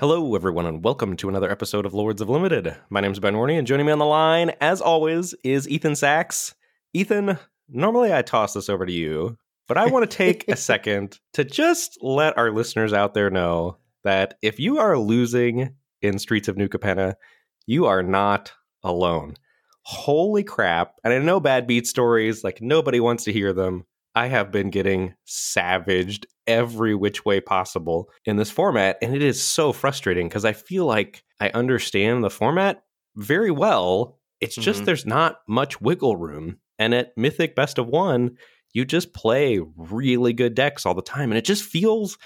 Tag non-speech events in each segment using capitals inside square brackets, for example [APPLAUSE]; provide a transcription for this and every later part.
Hello, everyone, and welcome to another episode of Lords of Limited. My name is Ben Warney, and joining me on the line, as always, is Ethan Saks. Ethan, normally I toss this over to you, but I want to take a [LAUGHS] second to just let our listeners out there know that if you are losing in Streets of New Capenna, you are not alone. Holy crap. And I know bad beat stories, like nobody wants to hear them. I have been getting savaged every which way possible in this format. And it is so frustrating because I feel like I understand the format very well. It's just Mhm. there's not much wiggle room. And at Mythic Best of One, you just play really good decks all the time. And it just feels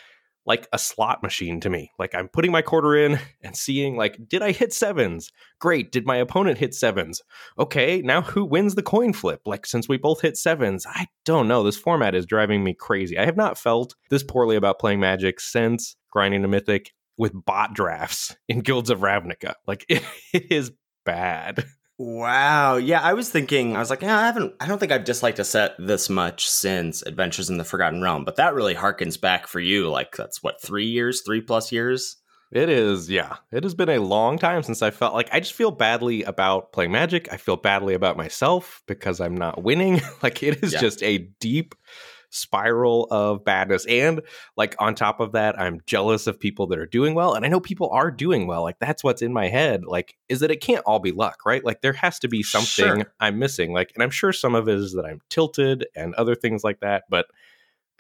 like a slot machine to me. Like I'm putting my quarter in [LAUGHS] and seeing, like, did I hit sevens? Great. Did my opponent hit sevens? okay, now who wins the coin flip? Like, since we both hit sevens, I don't know. This format is driving me crazy. I have not felt this poorly about playing Magic since grinding to Mythic with bot drafts in Guilds of Ravnica. Like, it, [LAUGHS] it is bad. Wow. Yeah, I was thinking, I was like, yeah, I haven't, I don't think I've disliked a set this much since Adventures in the Forgotten Realm, but that really harkens back for you. Like, that's what, three years, three plus years? It is, yeah. It has been a long time since I felt like I just feel badly about playing Magic. I feel badly about myself because I'm not winning. [LAUGHS] like, it is Yeah. just a deep spiral of badness. And like on top of that, I'm jealous of people that are doing well. And I know people are doing well. Like that's what's in my head. Like, is that it can't all be luck, right? Like there has to be something Sure. I'm missing. Like, and I'm sure some of it is that I'm tilted and other things like that. But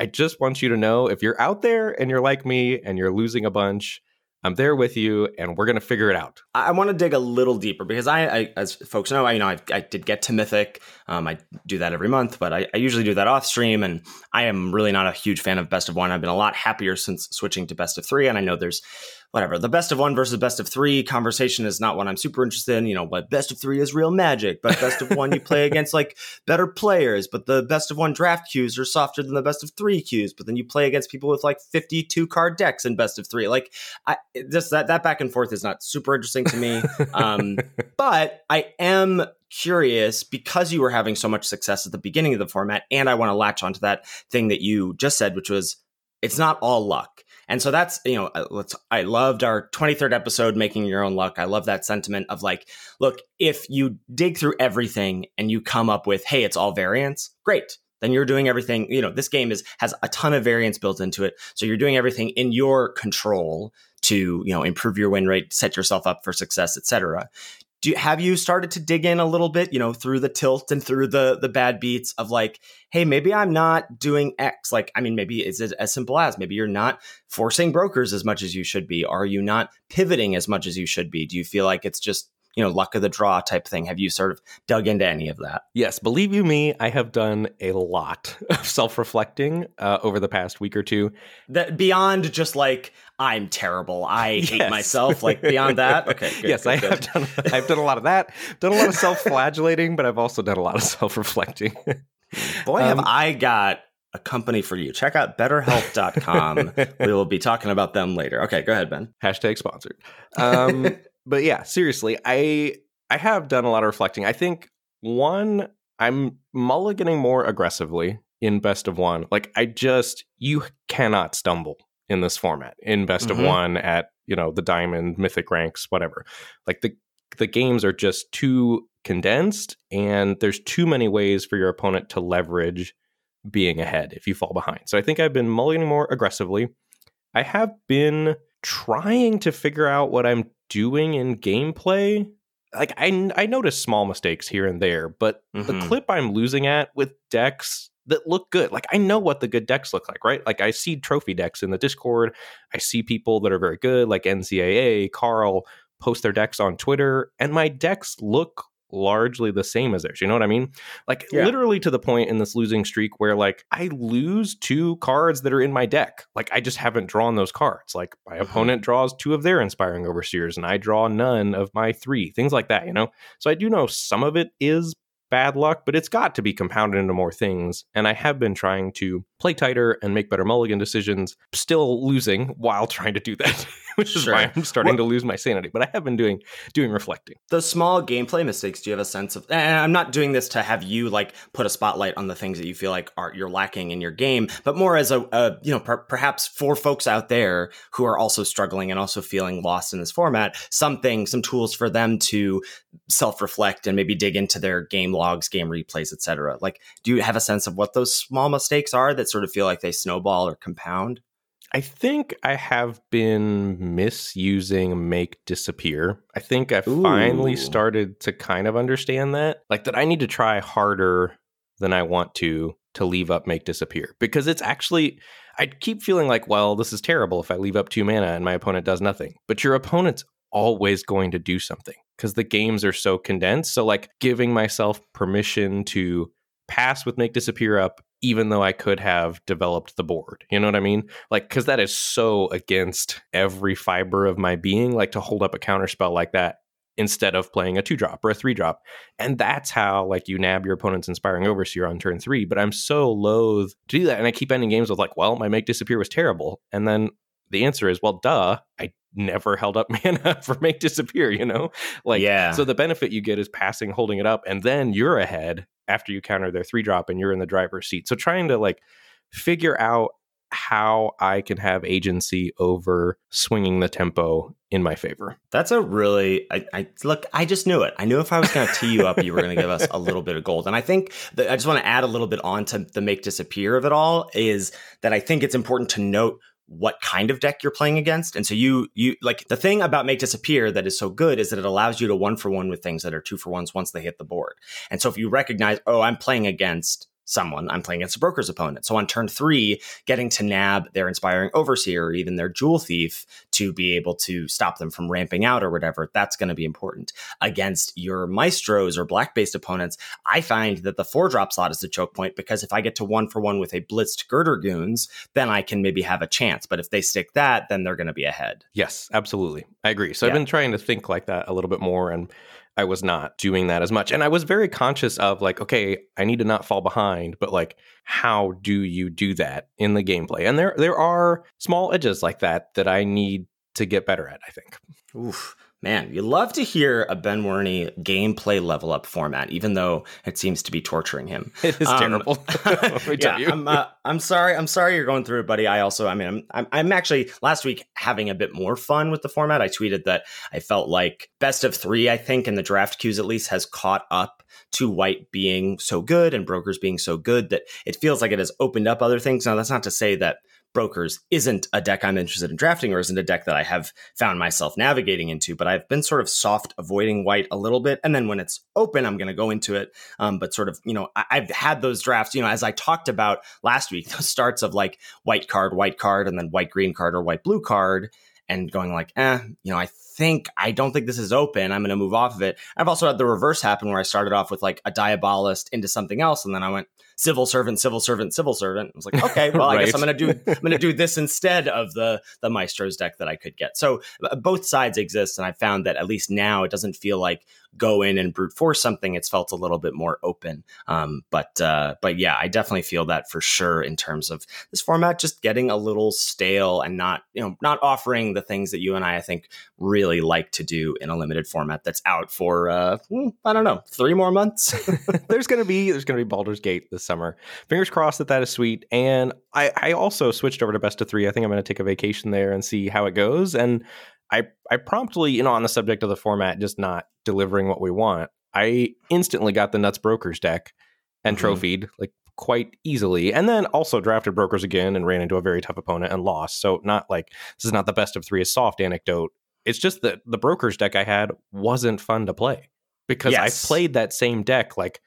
I just want you to know if you're out there and you're like me and you're losing a bunch, I'm there with you and we're going to figure it out. I, want to dig a little deeper because I, I as folks know, I, you know, I, I did get to Mythic. Um, I do that every month, but I, I usually do that off stream. And I am really not a huge fan of best of one. I've been a lot happier since switching to best of three. And I know there's whatever the best of one versus best of three conversation is not one I'm super interested in. You know, but best of three is real magic, but best of one you play against like better players. But the best of one draft queues are softer than the best of three queues, But then you play against people with like 52 card decks in best of three. Like I just that that back and forth is not super interesting to me. Um, [LAUGHS] but I am curious because you were having so much success at the beginning of the format, and I want to latch onto that thing that you just said, which was it's not all luck. And so that's you know, uh, let's. I loved our 23rd episode, making your own luck. I love that sentiment of like, look, if you dig through everything and you come up with, hey, it's all variance, great. Then you're doing everything. You know, this game is has a ton of variance built into it, so you're doing everything in your control to you know improve your win rate, set yourself up for success, etc. Do you, have you started to dig in a little bit, you know, through the tilt and through the the bad beats of like, hey, maybe I'm not doing X. Like, I mean, maybe is it as simple as maybe you're not forcing brokers as much as you should be. Are you not pivoting as much as you should be? Do you feel like it's just you know luck of the draw type thing? Have you sort of dug into any of that? Yes, believe you me, I have done a lot [LAUGHS] of self reflecting uh, over the past week or two. That beyond just like I'm terrible, I [LAUGHS] hate myself. Like beyond that, okay. [LAUGHS] good, yes, good, I good. have done. I've done a lot of that. Done a lot of self flagellating, but I've also done a lot of self reflecting. Boy, have Um, I got a company for you. Check out betterhelp.com. we will be talking about them later. Okay, go ahead, Ben. Hashtag sponsored. Um, but yeah, seriously, I I have done a lot of reflecting. I think one, I'm mulliganing more aggressively in best of one. Like I just you cannot stumble in this format in best Mhm. of one at you know the diamond mythic ranks whatever. Like the the games are just too condensed and there's too many ways for your opponent to leverage being ahead if you fall behind. So I think I've been mulliganing more aggressively. I have been trying to figure out what I'm doing in gameplay. Like I I notice small mistakes here and there, but the Mhm. clip I'm losing at with decks that look good. Like I know what the good decks look like, right? Like I see trophy decks in the Discord. I see people that are very good, like NCAA, Carl, post their decks on Twitter, and my decks look largely the same as theirs. You know what I mean? Like Yeah. literally to the point in this losing streak where like I lose two cards that are in my deck. Like I just haven't drawn those cards. Like my Mhm. opponent draws two of their inspiring overseers and I draw none of my three. Things like that, you know? So I do know some of it is bad luck, but it's got to be compounded into more things. And I have been trying to play tighter and make better mulligan decisions, still losing while trying to do that. [LAUGHS] [LAUGHS] which is Sure. why I'm starting to lose my sanity. But I have been doing doing reflecting. the small gameplay mistakes do you have a sense of and i'm not doing this to have you like put a spotlight on the things that you feel like are you're lacking in your game but more as a, a you know per- perhaps for folks out there who are also struggling and also feeling lost in this format something some tools for them to self-reflect and maybe dig into their game logs game replays etc like do you have a sense of what those small mistakes are that sort of feel like they snowball or compound I think I have been misusing make disappear. I think I finally started to kind of understand that. Like that I need to try harder than I want to to leave up make disappear because it's actually I keep feeling like, well, this is terrible if I leave up 2 mana and my opponent does nothing. But your opponent's always going to do something because the games are so condensed. So like giving myself permission to pass with make disappear up even though I could have developed the board. You know what I mean? Like cuz that is so against every fiber of my being like to hold up a counterspell like that instead of playing a 2 drop or a 3 drop. And that's how like you nab your opponent's inspiring overseer on turn 3, but I'm so loath to do that and I keep ending games with like, well, my make disappear was terrible. And then the answer is, well, duh, I never held up [LAUGHS] mana for make disappear, you know? Like Yeah. so the benefit you get is passing, holding it up, and then you're ahead after you counter their three drop and you're in the driver's seat. So trying to like figure out how I can have agency over swinging the tempo in my favor. That's a really I, I look. I just knew it. I knew if I was going to tee you up, you were going to give us a little bit of gold. And I think that I just want to add a little bit on to the make disappear of it all. Is that I think it's important to note what kind of deck you're playing against. And so you you like the thing about make disappear that is so good is that it allows you to one for one with things that are two for ones once they hit the board. And so if you recognize, oh, I'm playing against someone, I'm playing against a broker's opponent. So on turn three, getting to nab their inspiring overseer or even their jewel thief to be able to stop them from ramping out or whatever, that's going to be important. Against your maestros or black based opponents, I find that the four drop slot is the choke point because if I get to one for one with a blitzed girder goons, then I can maybe have a chance. But if they stick that, then they're going to be ahead. Yes, absolutely. I agree. So I've been trying to think like that a little bit more and I was not doing that as much. And I was very conscious of like, okay, I need to not fall behind, but like how do you do that in the gameplay? And there there are small edges like that that I need to get better at, I think. Oof. Man, you love to hear a Ben Werney gameplay level up format, even though it seems to be torturing him. [LAUGHS] It is Um, terrible. [LAUGHS] [LAUGHS] Yeah. I'm, uh, I'm sorry. I'm sorry you're going through it, buddy. I also, I mean, I'm, I'm, I'm actually last week having a bit more fun with the format. I tweeted that I felt like best of three, I think, in the draft queues at least has caught up to white being so good and brokers being so good that it feels like it has opened up other things. Now, that's not to say that brokers isn't a deck I'm interested in drafting or isn't a deck that I have found myself navigating into, but I've been sort of soft avoiding white a little bit. And then when it's open, I'm going to go into it. Um, but sort of, you know, I- I've had those drafts, you know, as I talked about last week, [LAUGHS] those starts of like white card, white card, and then white green card or white blue card, and going like, eh, you know, I think I don't think this is open. I'm going to move off of it. I've also had the reverse happen where I started off with like a diabolist into something else, and then I went civil servant, civil servant, civil servant. I was like, okay, well, I [LAUGHS] guess I'm going to do I'm going to do [LAUGHS] this instead of the the maestro's deck that I could get. So uh, both sides exist, and I found that at least now it doesn't feel like go in and brute force something. It's felt a little bit more open. Um, but uh, but yeah, I definitely feel that for sure in terms of this format just getting a little stale and not you know not offering the things that you and I I think really like to do in a limited format that's out for uh, hmm, I don't know three more months. [LAUGHS] there's gonna be there's gonna be Baldur's Gate this summer. Fingers crossed that that is sweet. And I I also switched over to best of three. I think I'm gonna take a vacation there and see how it goes. And I I promptly you know on the subject of the format just not delivering what we want. I instantly got the Nuts Brokers deck and Mhm. trophied like quite easily and then also drafted brokers again and ran into a very tough opponent and lost so not like this is not the best of three is soft anecdote it's just that the brokers deck i had wasn't fun to play because Yes. i've played that same deck like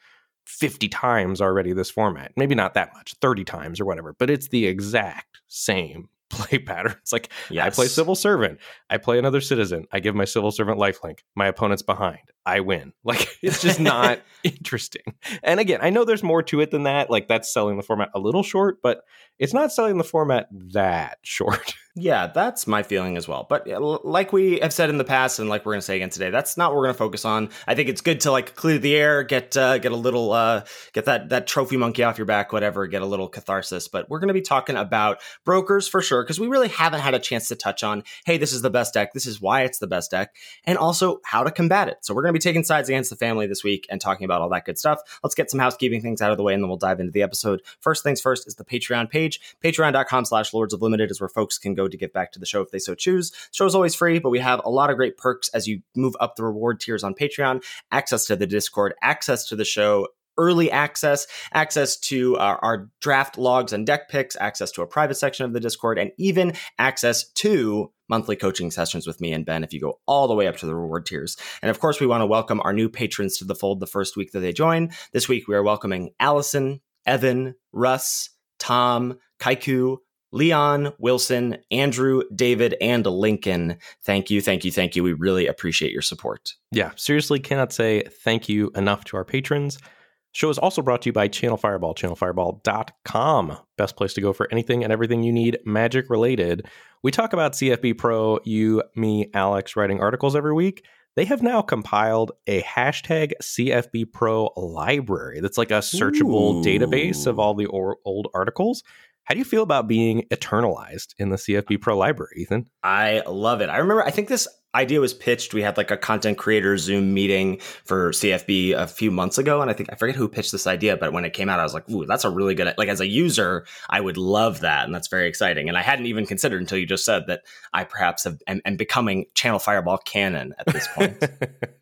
50 times already this format maybe not that much 30 times or whatever but it's the exact same [LAUGHS] play pattern it's like I play civil servant. I play another citizen. I give my civil servant lifelink. My opponent's behind. I win. [LAUGHS] Like it's just not [LAUGHS] interesting. And again, I know there's more to it than that. Like that's selling the format a little short, but it's not selling the format that short. [LAUGHS] Yeah, that's my feeling as well. But like we have said in the past, and like we're going to say again today, that's not what we're going to focus on. I think it's good to like clear the air, get uh, get a little uh, get that that trophy monkey off your back, whatever, get a little catharsis. But we're going to be talking about brokers for sure because we really haven't had a chance to touch on, hey, this is the best deck, this is why it's the best deck, and also how to combat it. So we're going to be taking sides against the family this week and talking about all that good stuff. Let's get some housekeeping things out of the way, and then we'll dive into the episode. First things first is the Patreon page. Patreon.com/slash Lords of Limited is where folks can go to get back to the show if they so choose. The show is always free, but we have a lot of great perks as you move up the reward tiers on Patreon, access to the Discord, access to the show early access, access to our, our, draft logs and deck picks, access to a private section of the Discord, and even access to monthly coaching sessions with me and Ben if you go all the way up to the reward tiers. And of course, we want to welcome our new patrons to the fold the first week that they join. This week, we are welcoming Allison, Evan, Russ, Tom, Kaiku, Leon, Wilson, Andrew, David, and Lincoln. Thank you, thank you, thank you. We really appreciate your support. Yeah, seriously, cannot say thank you enough to our patrons. Show is also brought to you by Channel Fireball, channelfireball.com. Best place to go for anything and everything you need magic related. We talk about CFB Pro, you, me, Alex, writing articles every week. They have now compiled a hashtag CFB Pro library that's like a searchable Ooh. database of all the or- old articles. How do you feel about being eternalized in the CFB Pro library, Ethan? I love it. I remember, I think this idea was pitched. We had like a content creator Zoom meeting for CFB a few months ago. And I think, I forget who pitched this idea, but when it came out, I was like, ooh, that's a really good, like as a user, I would love that. And that's very exciting. And I hadn't even considered until you just said that I perhaps have, am, am becoming Channel Fireball canon at this point.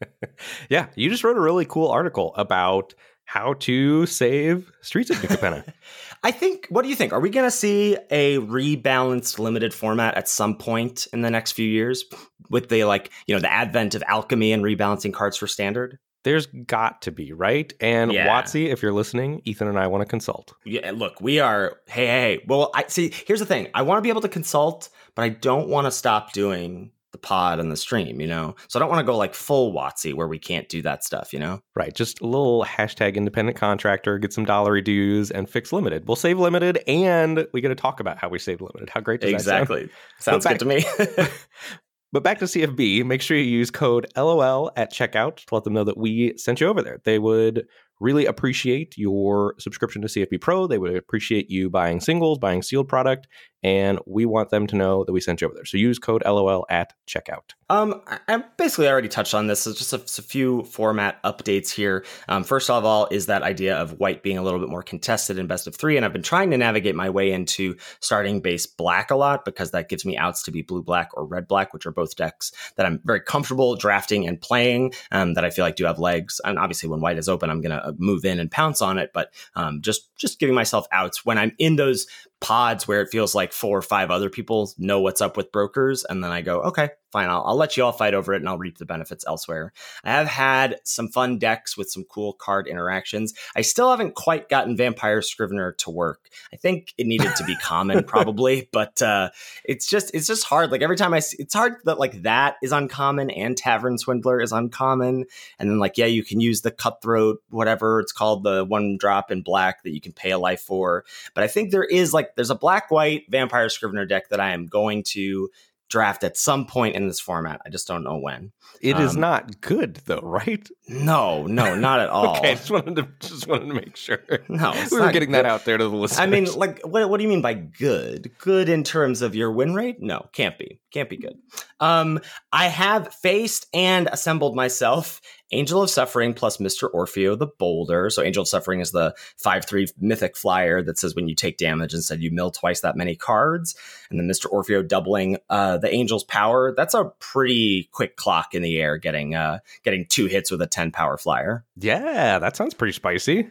[LAUGHS] yeah. You just wrote a really cool article about how to save Streets of New Capenna. [LAUGHS] I think. What do you think? Are we going to see a rebalanced limited format at some point in the next few years with the like you know the advent of alchemy and rebalancing cards for standard? There's got to be right. And yeah. WotC, if you're listening, Ethan and I want to consult. Yeah, look, we are. Hey, hey. Well, I see. Here's the thing. I want to be able to consult, but I don't want to stop doing pod and the stream, you know? So I don't want to go like full WotC where we can't do that stuff, you know? Right. Just a little hashtag independent contractor, get some dollary dues and fix limited. We'll save limited and we get to talk about how we save limited. How great does exactly. that sound? Sounds good to me. [LAUGHS] but back to CFB, make sure you use code LOL at checkout to let them know that we sent you over there. They would really appreciate your subscription to CFB Pro. They would appreciate you buying singles, buying sealed product, and we want them to know that we sent you over there. So use code LOL at checkout. Um, I basically already touched on this. It's just a, a few format updates here. Um, first of all, is that idea of white being a little bit more contested in best of three, and I've been trying to navigate my way into starting base black a lot because that gives me outs to be blue black or red black, which are both decks that I'm very comfortable drafting and playing. Um, that I feel like do have legs. And obviously, when white is open, I'm gonna uh, move in and pounce on it. But um, just just giving myself outs when I'm in those pods where it feels like four or five other people know what's up with brokers. And then I go, okay, fine, I'll, I'll, let you all fight over it and I'll reap the benefits elsewhere. I have had some fun decks with some cool card interactions. I still haven't quite gotten Vampire Scrivener to work. I think it needed to be common [LAUGHS] probably, but uh, it's just it's just hard. Like every time I see, it's hard that like that is uncommon and Tavern Swindler is uncommon. And then like, yeah, you can use the cutthroat, whatever it's called, the one drop in black that you can pay a life for. But I think there is like there's a black white Vampire Scrivener deck that I am going to draft at some point in this format. I just don't know when. It um, is not good though, right? No, no, not at [LAUGHS] all. okay, just wanted to just wanted to make sure. No, we were getting good. that out there to the listeners. I mean, like, what what do you mean by good? Good in terms of your win rate? No, can't be, can't be good. Um, I have faced and assembled myself Angel of Suffering plus Mr. Orfeo the Boulder. So Angel of Suffering is the 5-3 mythic flyer that says when you take damage instead you mill twice that many cards. And then Mr. Orfeo doubling uh, the Angel's power. That's a pretty quick clock in the air getting uh, getting two hits with a 10 power flyer. Yeah, that sounds pretty spicy.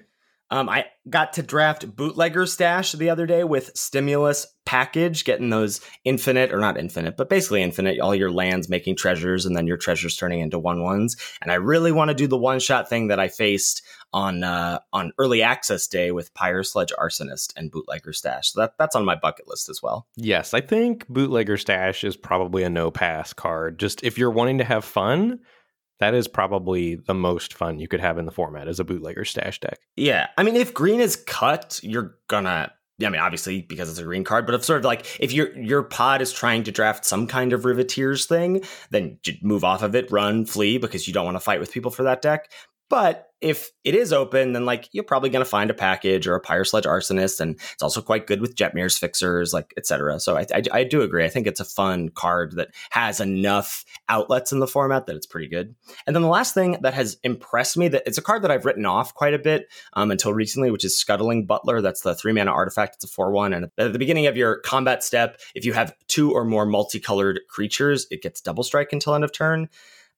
Um, I got to draft bootlegger stash the other day with stimulus package, getting those infinite or not infinite, but basically infinite, all your lands making treasures and then your treasures turning into one ones. And I really want to do the one shot thing that I faced on uh, on early access day with Pyre Sledge Arsonist and bootlegger stash. So that that's on my bucket list as well. Yes, I think bootlegger stash is probably a no pass card. Just if you're wanting to have fun that is probably the most fun you could have in the format as a bootlegger stash deck. Yeah. I mean, if green is cut, you're gonna I mean, obviously because it's a green card, but if sort of like if your your pod is trying to draft some kind of Riveteers thing, then move off of it, run, flee because you don't want to fight with people for that deck. But if it is open, then like you're probably going to find a package or a Pyre Sledge Arsonist, and it's also quite good with Jetmir's fixers, like etc. So I, I, I, do agree. I think it's a fun card that has enough outlets in the format that it's pretty good. And then the last thing that has impressed me that it's a card that I've written off quite a bit um, until recently, which is Scuttling Butler. That's the three mana artifact. It's a four one, and at the beginning of your combat step, if you have two or more multicolored creatures, it gets double strike until end of turn.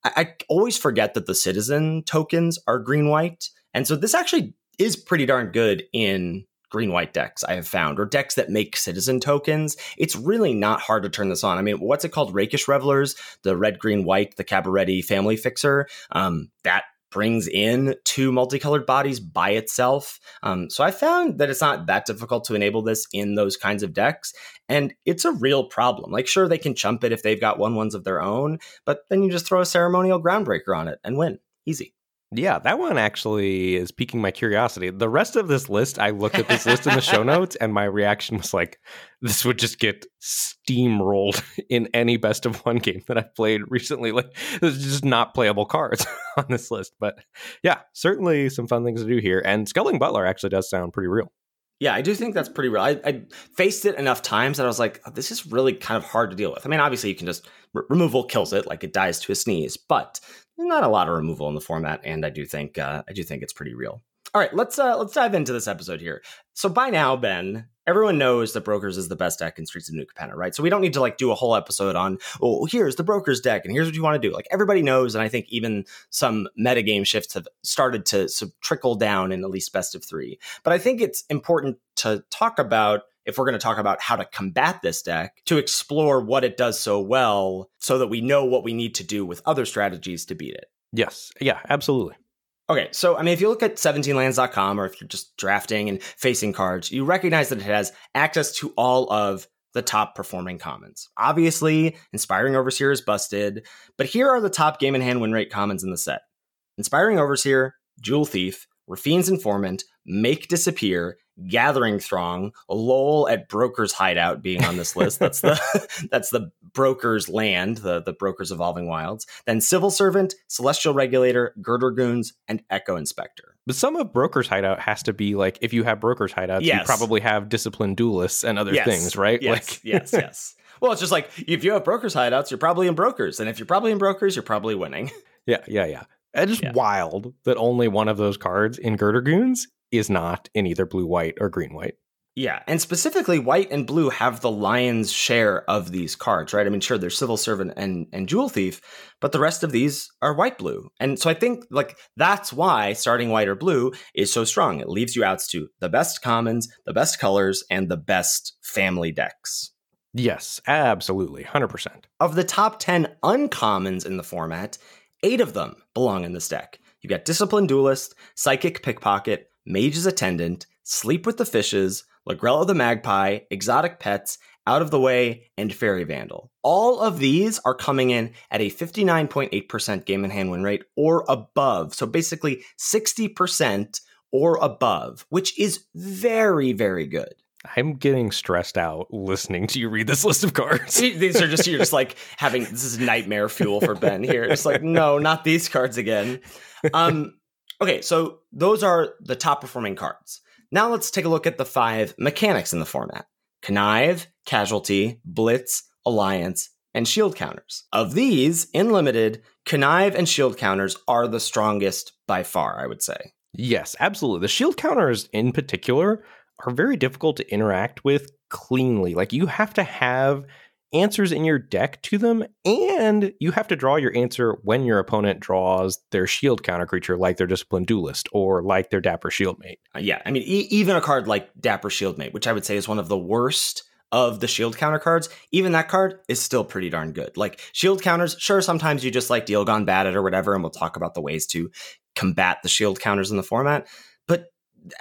I, always forget that the citizen tokens are green white. And so this actually is pretty darn good in green white decks I have found, or decks that make citizen tokens. It's really not hard to turn this on. I mean, what's it called? Rakish Revelers, the red, green, white, the Cabaretti family fixer. Um, that brings in two multicolored bodies by itself. Um, so I found that it's not that difficult to enable this in those kinds of decks. And it's a real problem. Like, sure, they can chump it if they've got one ones of their own, but then you just throw a ceremonial groundbreaker on it and win. Easy. Yeah, that one actually is piquing my curiosity. The rest of this list, I looked at this list in the show [LAUGHS] notes, and my reaction was like, this would just get steamrolled [LAUGHS] in any best of one game that I've played recently. Like, there's just not playable cards [LAUGHS] on this list. But yeah, certainly some fun things to do here. And Scuttling Butler actually does sound pretty real. Yeah, I do think that's pretty real. I, I, faced it enough times that I was like, oh, this is really kind of hard to deal with. I mean, obviously, you can just removal kills it, like it dies to a sneeze, but not a lot of removal in the format, and I do think uh, I do think it's pretty real. All right, let's uh, let's dive into this episode here. So by now, Ben, everyone knows that Brokers is the best deck in Streets of New Capenna, right? So we don't need to like do a whole episode on, oh, here's the Brokers deck and here's what you want to do. Like everybody knows, and I think even some metagame shifts have started to sort of trickle down in at least best of three. But I think it's important to talk about if we're going to talk about how to combat this deck, to explore what it does so well so that we know what we need to do with other strategies to beat it. Yes. Yeah, absolutely. Okay, so I mean, if you look at 17lands.com or if you're just drafting and facing cards, you recognize that it has access to all of the top performing commons. Obviously, Inspiring Overseer is busted, but here are the top game in hand win rate commons in the set Inspiring Overseer, Jewel Thief, Raffine's Informant, Make Disappear, Gathering Throng, Lol at Broker's Hideout being on this list. That's the [LAUGHS] that's the Broker's land, the, the Broker's Evolving Wilds. Then Civil Servant, Celestial Regulator, Girder Goons, and Echo Inspector. But some of Broker's Hideout has to be like if you have Broker's Hideouts, yes. you probably have Disciplined Duelists and other yes. things, right? Yes, like yes, [LAUGHS] yes. Well, it's just like if you have Broker's Hideouts, you're probably in Brokers, and if you're probably in Brokers, you're probably winning. Yeah, yeah, yeah. It's just yeah. wild that only one of those cards in Girder Goons is not in either blue white or green white. Yeah, and specifically, white and blue have the lion's share of these cards, right? I mean, sure, there's Civil Servant and, and Jewel Thief, but the rest of these are white blue. And so I think, like, that's why starting white or blue is so strong. It leaves you outs to the best commons, the best colors, and the best family decks. Yes, absolutely. 100%. Of the top 10 uncommons in the format, eight of them belong in this deck. You got Disciplined Duelist, Psychic Pickpocket, Mage's Attendant, Sleep with the Fishes, Lagrella the Magpie, Exotic Pets, Out of the Way, and Fairy Vandal. All of these are coming in at a 59.8% game in hand win rate or above. So basically 60% or above, which is very, very good. I'm getting stressed out listening to you read this list of cards. these are just you're just like having this is nightmare fuel for Ben here. It's like no, not these cards again. Um, Okay, so those are the top performing cards. Now let's take a look at the five mechanics in the format Connive, Casualty, Blitz, Alliance, and Shield counters. Of these, in limited, Connive and Shield counters are the strongest by far, I would say. Yes, absolutely. The Shield counters in particular are very difficult to interact with cleanly. Like you have to have answers in your deck to them, and you have to draw your answer when your opponent draws their shield counter creature, like their disciplined duelist or like their dapper shieldmate. Uh, yeah, I mean, e- even a card like dapper shieldmate, which I would say is one of the worst of the shield counter cards, even that card is still pretty darn good. Like shield counters, sure, sometimes you just like deal gone bad it or whatever, and we'll talk about the ways to combat the shield counters in the format.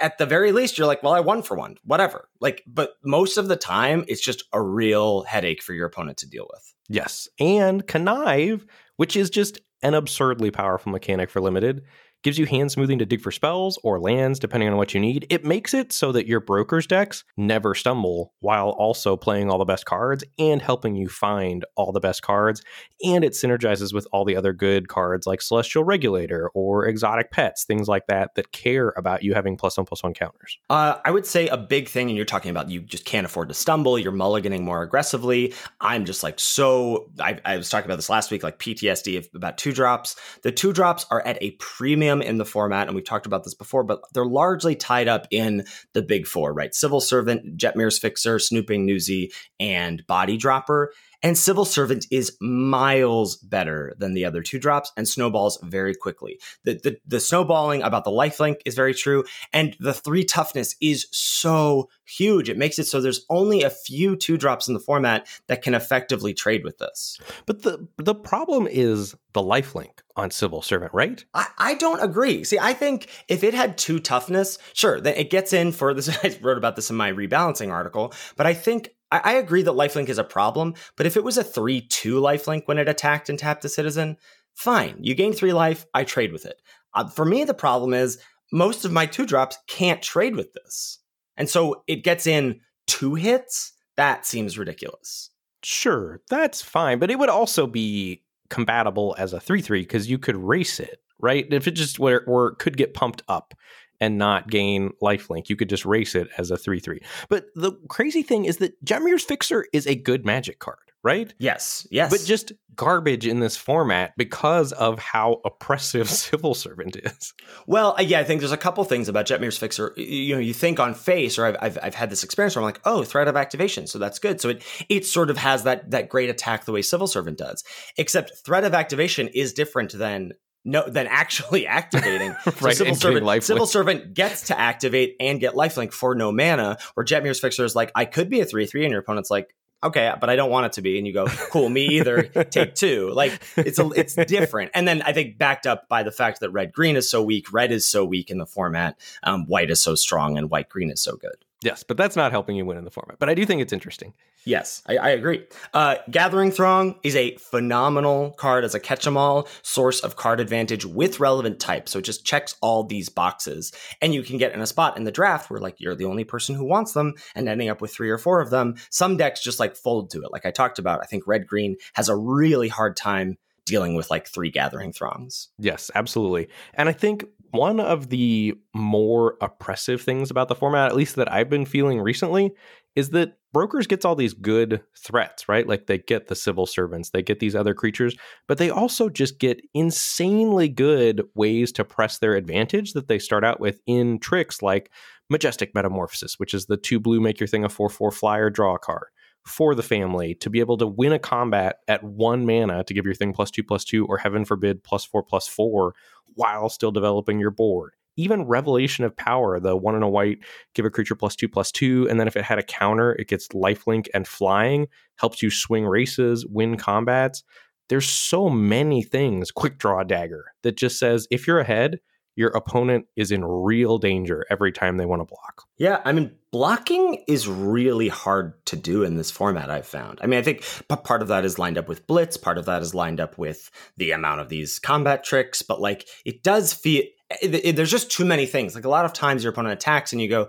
At the very least, you're like, well, I won for one, whatever. Like, but most of the time, it's just a real headache for your opponent to deal with. Yes. And connive, which is just an absurdly powerful mechanic for limited, gives you hand smoothing to dig for spells or lands depending on what you need. It makes it so that your broker's decks never stumble while also playing all the best cards and helping you find all the best cards. And it synergizes with all the other good cards like Celestial Regulator or Exotic Pets, things like that, that care about you having plus one plus one counters. Uh, I would say a big thing, and you're talking about you just can't afford to stumble, you're mulliganing more aggressively. I'm just like so, I, I was talking about this last week, like PTSD of about two drops. The two drops are at a premium in the format, and we've talked about this before, but they're largely tied up in the big four, right? Civil Servant, Jetmir's Fixer, Snooping Newsy, and Body Dropper. And Civil Servant is miles better than the other two drops and snowballs very quickly. The, the, the snowballing about the lifelink is very true. And the three toughness is so huge. It makes it so there's only a few two drops in the format that can effectively trade with this. But the the problem is the lifelink on Civil Servant, right? I, I don't agree. See, I think if it had two toughness, sure, then it gets in for this. [LAUGHS] I wrote about this in my rebalancing article, but I think I, I agree that lifelink is a problem, but if it was a 3 2 lifelink when it attacked and tapped a citizen, fine. You gain three life, I trade with it. Uh, for me, the problem is most of my two drops can't trade with this. And so it gets in two hits. That seems ridiculous. Sure, that's fine, but it would also be compatible as a 3 3 because you could race it, right? If it just were, or could get pumped up and not gain lifelink. You could just race it as a 3 3. But the crazy thing is that Jetmir's Fixer is a good magic card, right? Yes, yes. But just garbage in this format because of how oppressive [LAUGHS] Civil Servant is. Well, uh, yeah, I think there's a couple things about Jetmir's Fixer. You know, you think on face, or I've, I've, I've had this experience where I'm like, oh, threat of activation, so that's good. So it it sort of has that that great attack the way Civil Servant does. Except threat of activation is different than no than actually [LAUGHS] activating. [LAUGHS] right, so Civil Servant, Civil Servant gets to activate and get lifelink for no mana. Where Jetmir's Fixer is like, I could be a three three, and your opponent's like, okay, but I don't want it to be. And you go, cool, me either. [LAUGHS] Take two. Like it's a, it's different. And then I think backed up by the fact that red green is so weak, red is so weak in the format, um, white is so strong, and white green is so good. Yes, but that's not helping you win in the format. But I do think it's interesting. Yes, I, I agree. Uh, Gathering Throng is a phenomenal card as a catch 'em all source of card advantage with relevant type. So it just checks all these boxes. And you can get in a spot in the draft where like you're the only person who wants them and ending up with three or four of them. Some decks just like fold to it. Like I talked about, I think red green has a really hard time dealing with like three gathering throngs. Yes, absolutely. And I think one of the more oppressive things about the format, at least that I've been feeling recently, is that brokers gets all these good threats, right? Like they get the civil servants, they get these other creatures, but they also just get insanely good ways to press their advantage that they start out with in tricks like majestic metamorphosis, which is the two blue make your thing a 4-4 flyer draw a card for the family to be able to win a combat at one mana to give your thing plus two plus two or heaven forbid plus four plus four while still developing your board. Even Revelation of Power, the one in a white, give a creature plus two plus two, and then if it had a counter, it gets lifelink and flying, helps you swing races, win combats. There's so many things. Quick draw dagger that just says if you're ahead, your opponent is in real danger every time they want to block. Yeah, I mean, blocking is really hard to do in this format, I've found. I mean, I think part of that is lined up with Blitz, part of that is lined up with the amount of these combat tricks, but like it does feel. Eh, it, it, there's just too many things. Like a lot of times your opponent attacks and you go,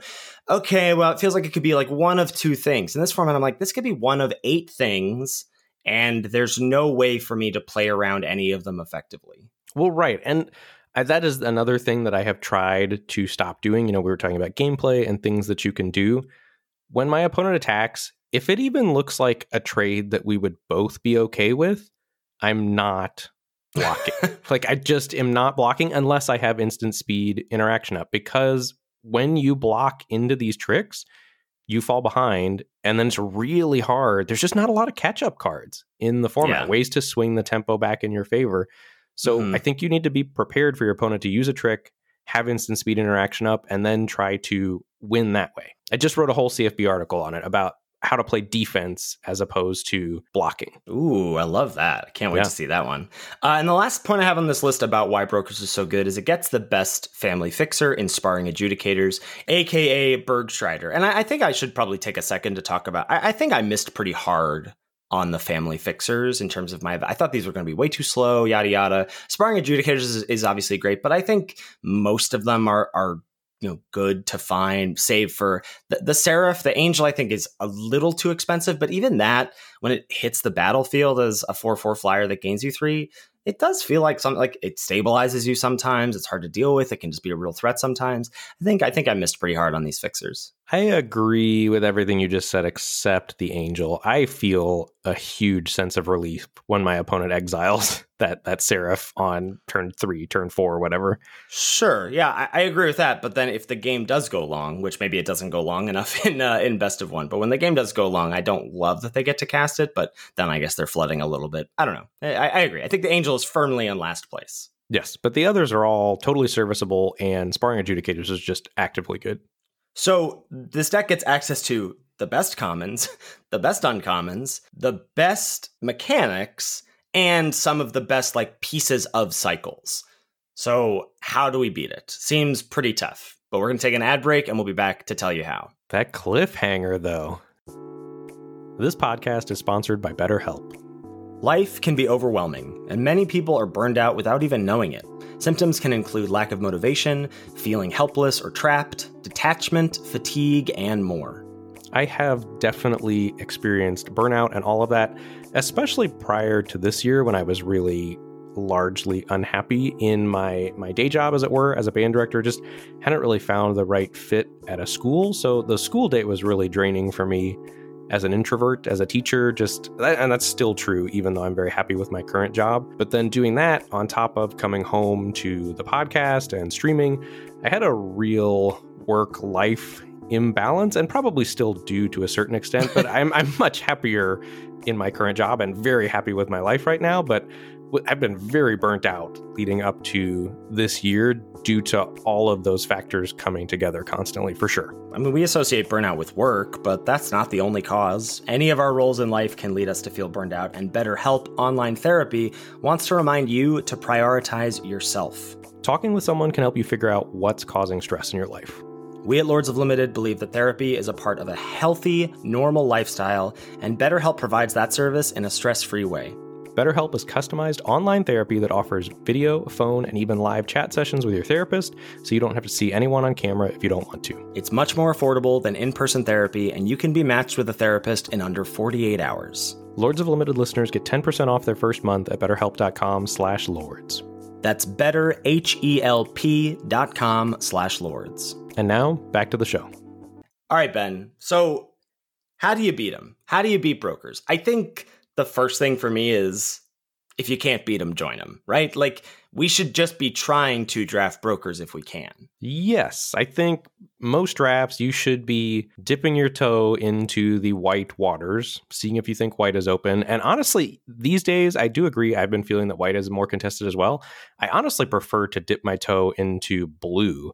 okay, well, it feels like it could be like one of two things. In this format, I'm like, this could be one of eight things, and there's no way for me to play around any of them effectively. Well, right. And that is another thing that I have tried to stop doing. You know, we were talking about gameplay and things that you can do. When my opponent attacks, if it even looks like a trade that we would both be okay with, I'm not blocking. [LAUGHS] like I just am not blocking unless I have instant speed interaction up because when you block into these tricks, you fall behind and then it's really hard. There's just not a lot of catch up cards in the format, yeah. ways to swing the tempo back in your favor. So mm-hmm. I think you need to be prepared for your opponent to use a trick, have instant speed interaction up, and then try to win that way. I just wrote a whole CFB article on it about how to play defense as opposed to blocking. Ooh, I love that. I can't wait yeah. to see that one. Uh, and the last point I have on this list about why Brokers is so good is it gets the best family fixer in Spara's Adjudicators, aka Bergstrider. And I, I think I should probably take a second to talk about. I, I think I missed pretty hard on the family fixers in terms of my. I thought these were going to be way too slow, yada yada. Spara's Adjudicators is, is obviously great, but I think most of them are are you know good to find save for the, the seraph the angel i think is a little too expensive but even that when it hits the battlefield as a 4-4 flyer that gains you three it does feel like something like it stabilizes you sometimes it's hard to deal with it can just be a real threat sometimes i think i think i missed pretty hard on these fixers I agree with everything you just said, except the angel. I feel a huge sense of relief when my opponent exiles [LAUGHS] that that seraph on turn three, turn four, whatever. Sure, yeah, I, I, agree with that. But then if the game does go long, which maybe it doesn't go long enough [LAUGHS] in uh, in best of one, but when the game does go long, I don't love that they get to cast it. But then I guess they're flooding a little bit. I don't know. I, I agree. I think the angel is firmly in last place. Yes, but the others are all totally serviceable, and Spara's Adjudicators is just actively good. So this deck gets access to the best commons, [LAUGHS] the best uncommons, the best mechanics, and some of the best like pieces of cycles. So how do we beat it? Seems pretty tough. But we're going to take an ad break and we'll be back to tell you how. That cliffhanger though. This podcast is sponsored by BetterHelp. Life can be overwhelming, and many people are burned out without even knowing it. Symptoms can include lack of motivation, feeling helpless or trapped, detachment, fatigue, and more. I have definitely experienced burnout and all of that, especially prior to this year when I was really largely unhappy in my my day job as it were as a band director just hadn't really found the right fit at a school so the school date was really draining for me as an introvert, as a teacher, just, and that's still true, even though I'm very happy with my current job. But then doing that on top of coming home to the podcast and streaming, I had a real work life imbalance and probably still do to a certain extent, but I'm, I'm [LAUGHS] much happier in my current job and very happy with my life right now. But I've been very burnt out leading up to this year due to all of those factors coming together constantly, for sure. I mean, we associate burnout with work, but that's not the only cause. Any of our roles in life can lead us to feel burned out, and BetterHelp Online Therapy wants to remind you to prioritize yourself. Talking with someone can help you figure out what's causing stress in your life. We at Lords of Limited believe that therapy is a part of a healthy, normal lifestyle, and BetterHelp provides that service in a stress free way. BetterHelp is customized online therapy that offers video, phone, and even live chat sessions with your therapist, so you don't have to see anyone on camera if you don't want to. It's much more affordable than in person therapy, and you can be matched with a therapist in under 48 hours. Lords of Limited listeners get 10% off their first month at betterhelp.com slash lords. That's betterhelp.com slash lords. And now, back to the show. All right, Ben. So, how do you beat them? How do you beat brokers? I think the first thing for me is if you can't beat them, join them, right? Like we should just be trying to draft brokers if we can. Yes, I think most drafts you should be dipping your toe into the white waters, seeing if you think white is open. And honestly, these days I do agree. I've been feeling that white is more contested as well. I honestly prefer to dip my toe into blue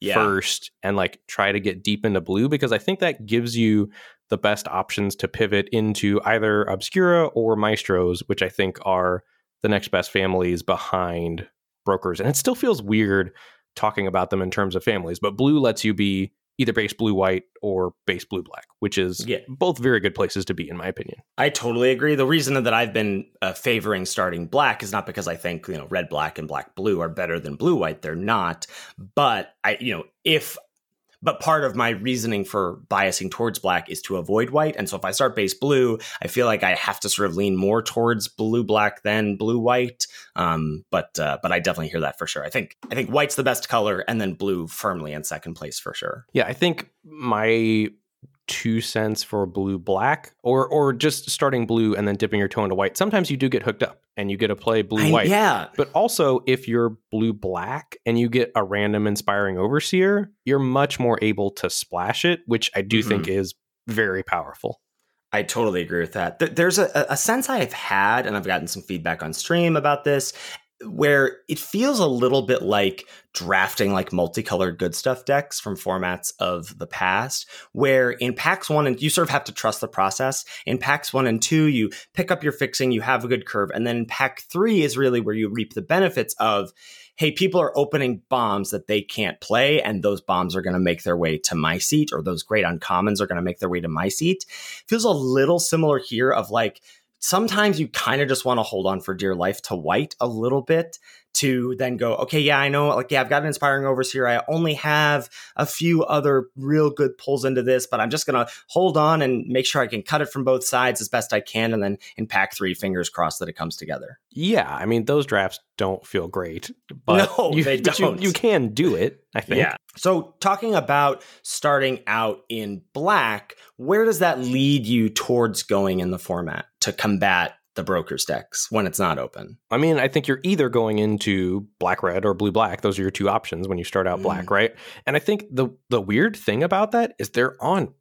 yeah. first and like try to get deep into blue because I think that gives you the best options to pivot into either Obscura or Maestros, which I think are the next best families behind brokers. And it still feels weird talking about them in terms of families, but blue lets you be either base blue white or base blue black, which is yeah. both very good places to be, in my opinion. I totally agree. The reason that I've been uh, favoring starting black is not because I think you know red black and black blue are better than blue white. They're not. But I, you know, if but part of my reasoning for biasing towards black is to avoid white. And so if I start base blue, I feel like I have to sort of lean more towards blue black than blue white. Um, but uh, but I definitely hear that for sure. I think I think white's the best color, and then blue firmly in second place for sure. Yeah, I think my two cents for blue black or or just starting blue and then dipping your toe into white sometimes you do get hooked up and you get to play blue white yeah but also if you're blue black and you get a random inspiring overseer you're much more able to splash it which i do mm-hmm. think is very powerful I totally agree with that. There's a, a sense I've had, and I've gotten some feedback on stream about this, where it feels a little bit like drafting like multicolored good stuff decks from formats of the past where in packs 1 and you sort of have to trust the process in packs 1 and 2 you pick up your fixing you have a good curve and then in pack 3 is really where you reap the benefits of hey, people are opening bombs that they can't play, and those bombs are going to make their way to my seat, or those great uncommons are going to make their way to my seat. Feels a little similar here of like, sometimes you kind of just want to hold on for dear life to white a little bit to then go, okay, yeah, I know, like, yeah, I've got an inspiring overseer. I only have a few other real good pulls into this, but I'm just going to hold on and make sure I can cut it from both sides as best I can. And then in pack three, fingers crossed that it comes together. Yeah. I mean, those drafts don't feel great, [LAUGHS] but, no, you, they don't. You, you can do it, I think. Yeah. So, talking about starting out in black, where does that lead you towards going in the format to combat the broker's decks when it's not open? I mean, I think you're either going into black red or blue black. Those are your two options when you start out black, Mm. right? And I think the the weird thing about that is they're on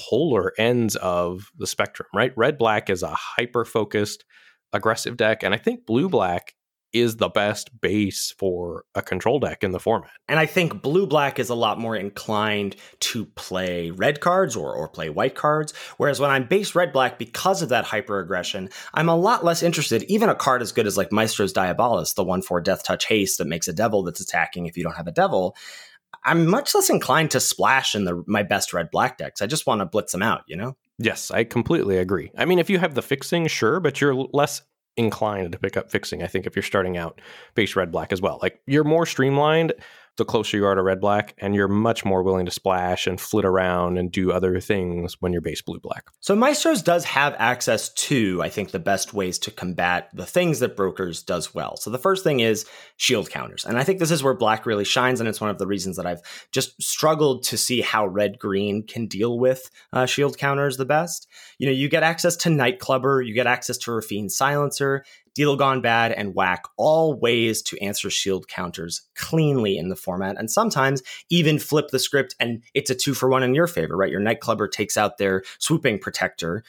polar ends of the spectrum, right? Red black is a hyper focused aggressive deck and I think blue black is the best base for a control deck in the format. And I think blue black is a lot more inclined to play red cards or, or play white cards. Whereas when I'm base red black, because of that hyper aggression, I'm a lot less interested. Even a card as good as like Maestro's Diabolist, the one for death touch haste that makes a devil that's attacking if you don't have a devil. I'm much less inclined to splash in the my best red black decks. I just want to blitz them out, you know? Yes, I completely agree. I mean, if you have the fixing, sure, but you're less inclined to pick up fixing, I think, if you're starting out base red black as well. Like you're more streamlined the closer you are to red black, and you're much more willing to splash and flit around and do other things when you're base blue black. So Maestros does have access to, I think, the best ways to combat the things that Brokers does well. So the first thing is shield counters. And I think this is where black really shines, and it's one of the reasons that I've just struggled to see how red green can deal with uh, shield counters the best. You know, you get access to Nightclubber, you get access to Raffine Silencer, Deal Gone Bad, and Whack, all ways to answer shield counters cleanly in the format, and sometimes even flip the script and it's a two for one in your favor, right? Your Nightclubber takes out their swooping protector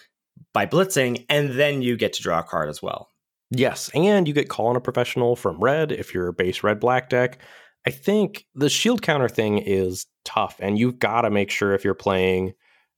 by blitzing, and then you get to draw a card as well. Yes, and you get call on a professional from red if you're a base red black deck. I think the shield counter thing is tough, and you've got to make sure if you're playing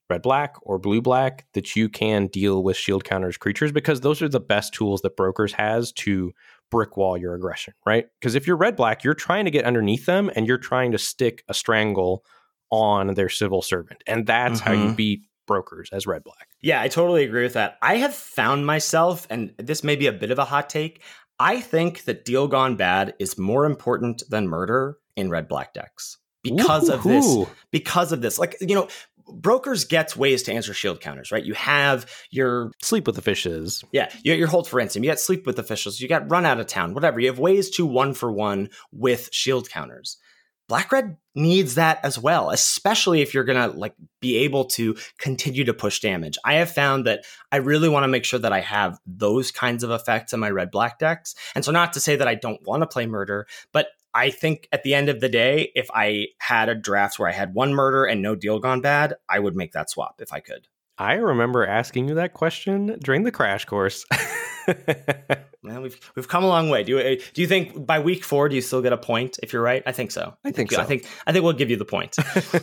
red black or blue black that you can deal with shield counters creatures because those are the best tools that brokers has to brick wall your aggression right because if you're red black you're trying to get underneath them and you're trying to stick a strangle on their civil servant and that's how you Mhm. beat brokers as red black Yeah, I totally agree with that. I have found myself, and this may be a bit of a hot take, I think that Deal Gone Bad is more important than murder in red black decks because of this. Because of this. Like, you know, brokers gets ways to answer shield counters, right? You have your sleep with the fishes yeah, you got your hold for ransom, you got sleep with officials, you got run out of town, whatever. You have ways to one for one with shield counters. Black red needs that as well, especially if you're gonna like be able to continue to push damage. I have found that I really want to make sure that I have those kinds of effects in my red black decks. And so not to say that I don't want to play murder, but I think at the end of the day, if I had a draft where I had one murder and no deal gone bad, I would make that swap if I could. I remember asking you that question during the crash course. [LAUGHS] Well, we've we've come a long way. Do you, do you think by week four do you still get a point if you're right? I think so. I think so. I think I think we'll give you the point.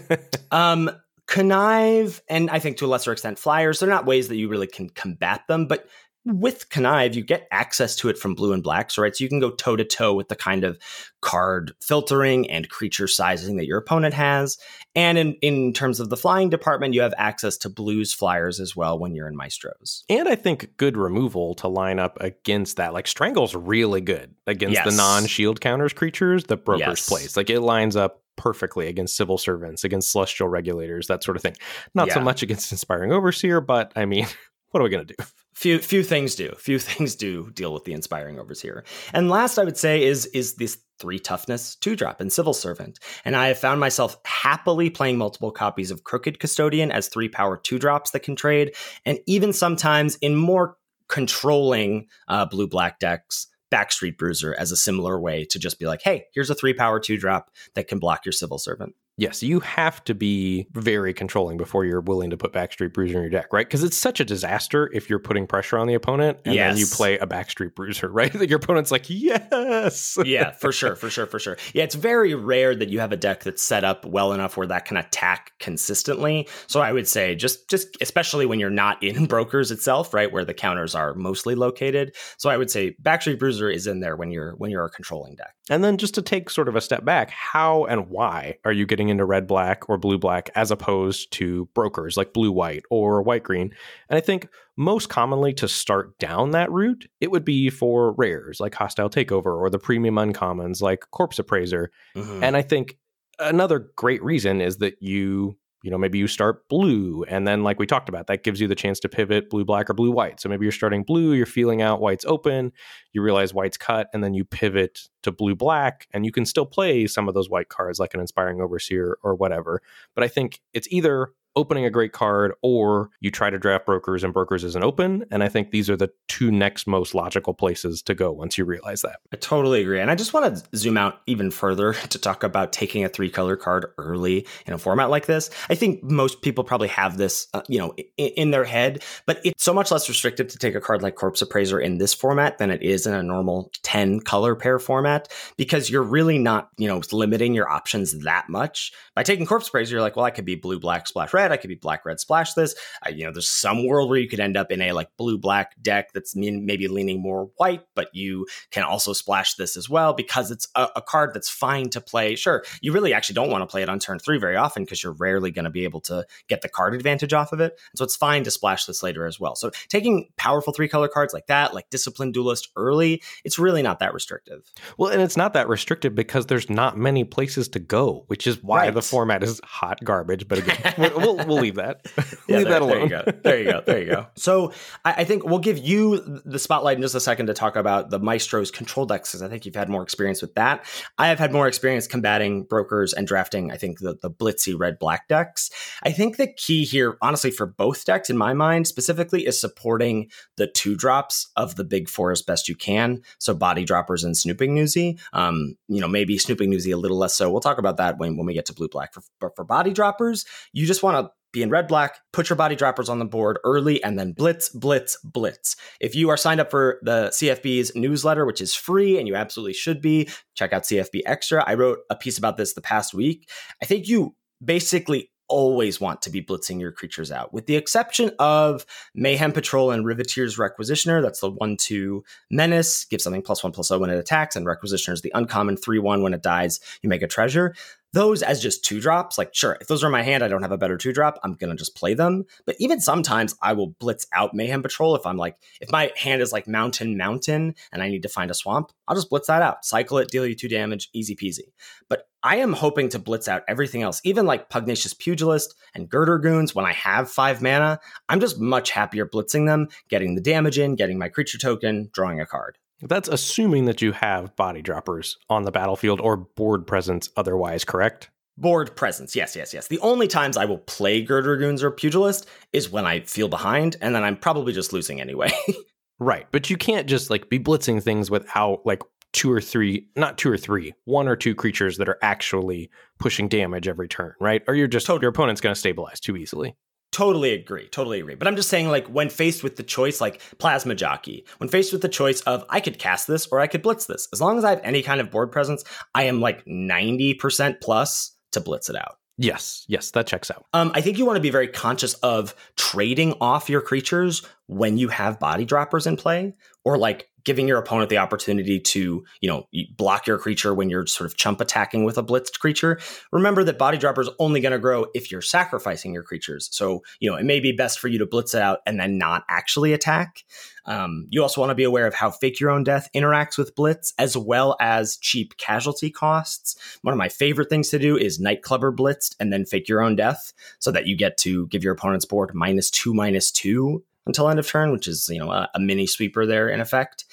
[LAUGHS] um, connive and I think to a lesser extent flyers. They're not ways that you really can combat them, but with connive you get access to it from blue and blacks, right? So you can go toe to toe with the kind of card filtering and creature sizing that your opponent has. And in in terms of the flying department, you have access to blues flyers as well when you're in maestros. and I think good removal to line up against that. Like Strangle's really good against the non shield counters creatures that brokers Yes. plays. Like it lines up perfectly against civil servants, against celestial regulators, that sort of thing. Not so much against inspiring overseer, but I mean, [LAUGHS] what are we gonna do? Few few things do. Few [LAUGHS] things do deal with the inspiring overseer and last i would say is is this three toughness two drop and civil servant. And i have found myself happily playing multiple copies of crooked custodian as three power two drops that can trade and even sometimes in more controlling uh, blue black decks backstreet bruiser as a similar way to just be like hey here's a three power two drop that can block your civil servant Yes, you have to be very controlling before you're willing to put Backstreet Bruiser in your deck, right? Because it's such a disaster if you're putting pressure on the opponent and yes. then you play a Backstreet Bruiser, [LAUGHS] right? That your opponent's like, yes. yeah, for [LAUGHS] sure, for sure, for sure. Yeah, it's very rare that you have a deck that's set up well enough where that can attack consistently. So I would say just just especially when you're not in [LAUGHS] brokers itself, right, where the counters are mostly located. So I would say Backstreet Bruiser is in there when you're when you're a controlling deck. And then just to take sort of a step back, how and why are you getting into red black or blue black as opposed to brokers like blue white or white green? And I think most commonly to start down that route, it would be for rares like Hostile Takeover or the premium uncommons like Corpse Appraiser. Mm-hmm. And I think another great reason is that you you know maybe you start blue and then like we talked about that gives you the chance to pivot blue black or blue white. So maybe you're starting blue you're feeling out white's open you realize white's cut and then you pivot to blue black and you can still play some of those white cards like an inspiring overseer or whatever. But i think it's either opening a great card or you try to draft brokers and brokers isn't open. And I think these are the two next most logical places to go once you realize that. I totally agree. And I just want to zoom out even further [LAUGHS] to talk about taking a three color card early in a format like this. I think most people probably have this, uh, you know, in, in, their head, but it's so much less restrictive to take a card like Corpse Appraiser in this format than it is in a normal 10 color pair format because you're really not, you know, limiting your options that much. By taking Corpse Appraiser, you're like, well, I could be blue, black, splash, red red. I could be black red splash this. I, you know, there's some world where you could end up in a like blue black deck that's maybe leaning more white, but you can also splash this as well because it's a, a card that's fine to play. Sure, you really actually don't want to play it on turn three very often because you're rarely going to be able to get the card advantage off of it. So it's fine to splash this later as well. So taking powerful three color cards like that, like Disciplined Duelist early, it's really not that restrictive. Well, and it's not that restrictive because there's not many places to go, which is why right. the format is hot garbage. But again, [LAUGHS] we'll, we'll, we'll leave that. [LAUGHS] yeah, leave there, that alone. There you go. There you go. There you go. [LAUGHS] So I, I, think we'll give you the spotlight in just a second to talk about the Maestro's control decks because I think you've had more experience with that. I have had more experience combating brokers and drafting. I think the the blitzy red black decks. I think the key here, honestly, for both decks in my mind specifically, is supporting the two drops of the big four as best you can. So body droppers and snooping newsy. Um, you know, maybe snooping newsy a little less so. We'll talk about that when when we get to blue black. For, for body droppers, you just want to be in red black, put your body droppers on the board early, and then blitz, blitz, blitz. If you are signed up for the CFB's newsletter, which is free and you absolutely should be, check out CFB Extra. I wrote a piece about this the past week. I think you basically always want to be blitzing your creatures out, with the exception of Mayhem Patrol and Riveteer's Requisitioner. That's the 1 2 menace, give something plus 1 plus 0 when it attacks, and Requisitioner is the uncommon 3 1 when it dies, you make a treasure those as just two drops, like sure, if those are in my hand, I don't have a better two drop, I'm gonna just play them. But even sometimes I will blitz out Mayhem Patrol if I'm like, if my hand is like Mountain Mountain and I need to find a swamp, I'll just blitz that out, cycle it, deal you two damage, easy peasy. But I am hoping to blitz out everything else, even like Pugnacious Pugilist and Girder Goons when I have five mana. I'm just much happier blitzing them, getting the damage in, getting my creature token, drawing a card. That's assuming that you have body droppers on the battlefield or board presence otherwise, correct? Board presence, yes, yes, yes. The only times I will play Girder Goons or Pugilist is when I feel behind, and then I'm probably just losing anyway. [LAUGHS] right, but you can't just like be blitzing things without like two or three, not two or three, one or two creatures that are actually pushing damage every turn, right? Or you're just your opponent's going to stabilize too easily. Totally agree. Totally agree. But I'm just saying, like, when faced with the choice, like Plasma Jockey, when faced with the choice of I could cast this or I could blitz this, as long as I have any kind of board presence, I am like 90% plus to blitz it out. Yes, yes, that checks out. Um, I think you want to be very conscious of trading off your creatures when you have body droppers in play, or like giving your opponent the opportunity to, you know, block your creature when you're sort of chump attacking with a blitzed creature. Remember that body dropper is only going to grow if you're sacrificing your creatures. So, you know, it may be best for you to blitz it out and then not actually attack. Um, you also want to be aware of how fake your own death interacts with blitz, as well as cheap casualty costs. One of my favorite things to do is Nightclubber blitzed and then fake your own death so that you get to give your opponent's board minus two, minus two until end of turn, which is you know a, a mini sweeper there in effect.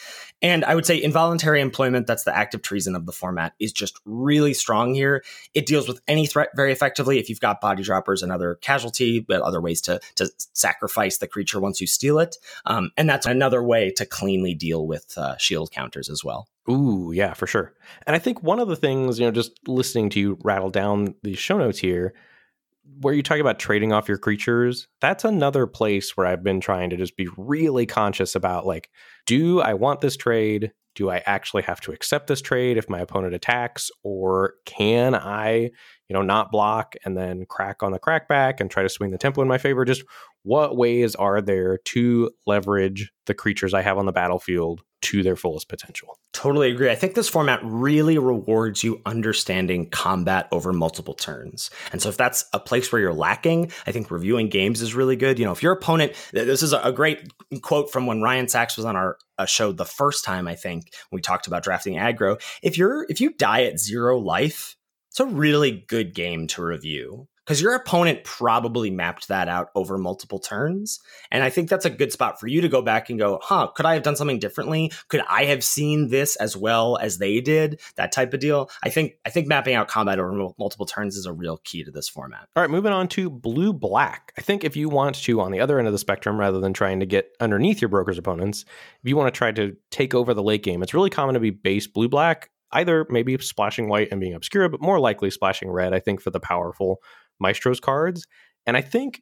And I would say involuntary employment, that's the active treason of the format, is just really strong here. It deals with any threat very effectively. If you've got body droppers and other casualty, but other ways to, to sacrifice the creature once you steal it. Um, and that's another way to cleanly deal with uh, shield counters as well. Ooh, yeah, for sure. And I think one of the things, you know, just listening to you rattle down the show notes here, where you talk about trading off your creatures, that's another place where I've been trying to just be really conscious about like, do I want this trade? Do I actually have to accept this trade if my opponent attacks? Or can I, you know, not block and then crack on the crackback and try to swing the tempo in my favor? Just what ways are there to leverage the creatures I have on the battlefield to their fullest potential. Totally agree. I think this format really rewards you understanding combat over multiple turns. And so if that's a place where you're lacking, I think reviewing games is really good. You know, if your opponent, this is a great quote from when Ryan Saxe was on our uh, show the first time, I think, we talked about drafting aggro. If you're, if you die at zero life, it's a really good game to review because your opponent probably mapped that out over multiple turns. And I think that's a good spot for you to go back and go, huh, could I have done something differently? Could I have seen this as well as they did? That type of deal. I think I think mapping out combat over multiple turns is a real key to this format. All right, moving on to blue black. I think if you want to, on the other end of the spectrum, rather than trying to get underneath your broker's opponents, if you want to try to take over the late game, it's really common to be base blue black either maybe splashing white and being Obscura, but more likely splashing red, I think, for the powerful Maestro's cards. And I think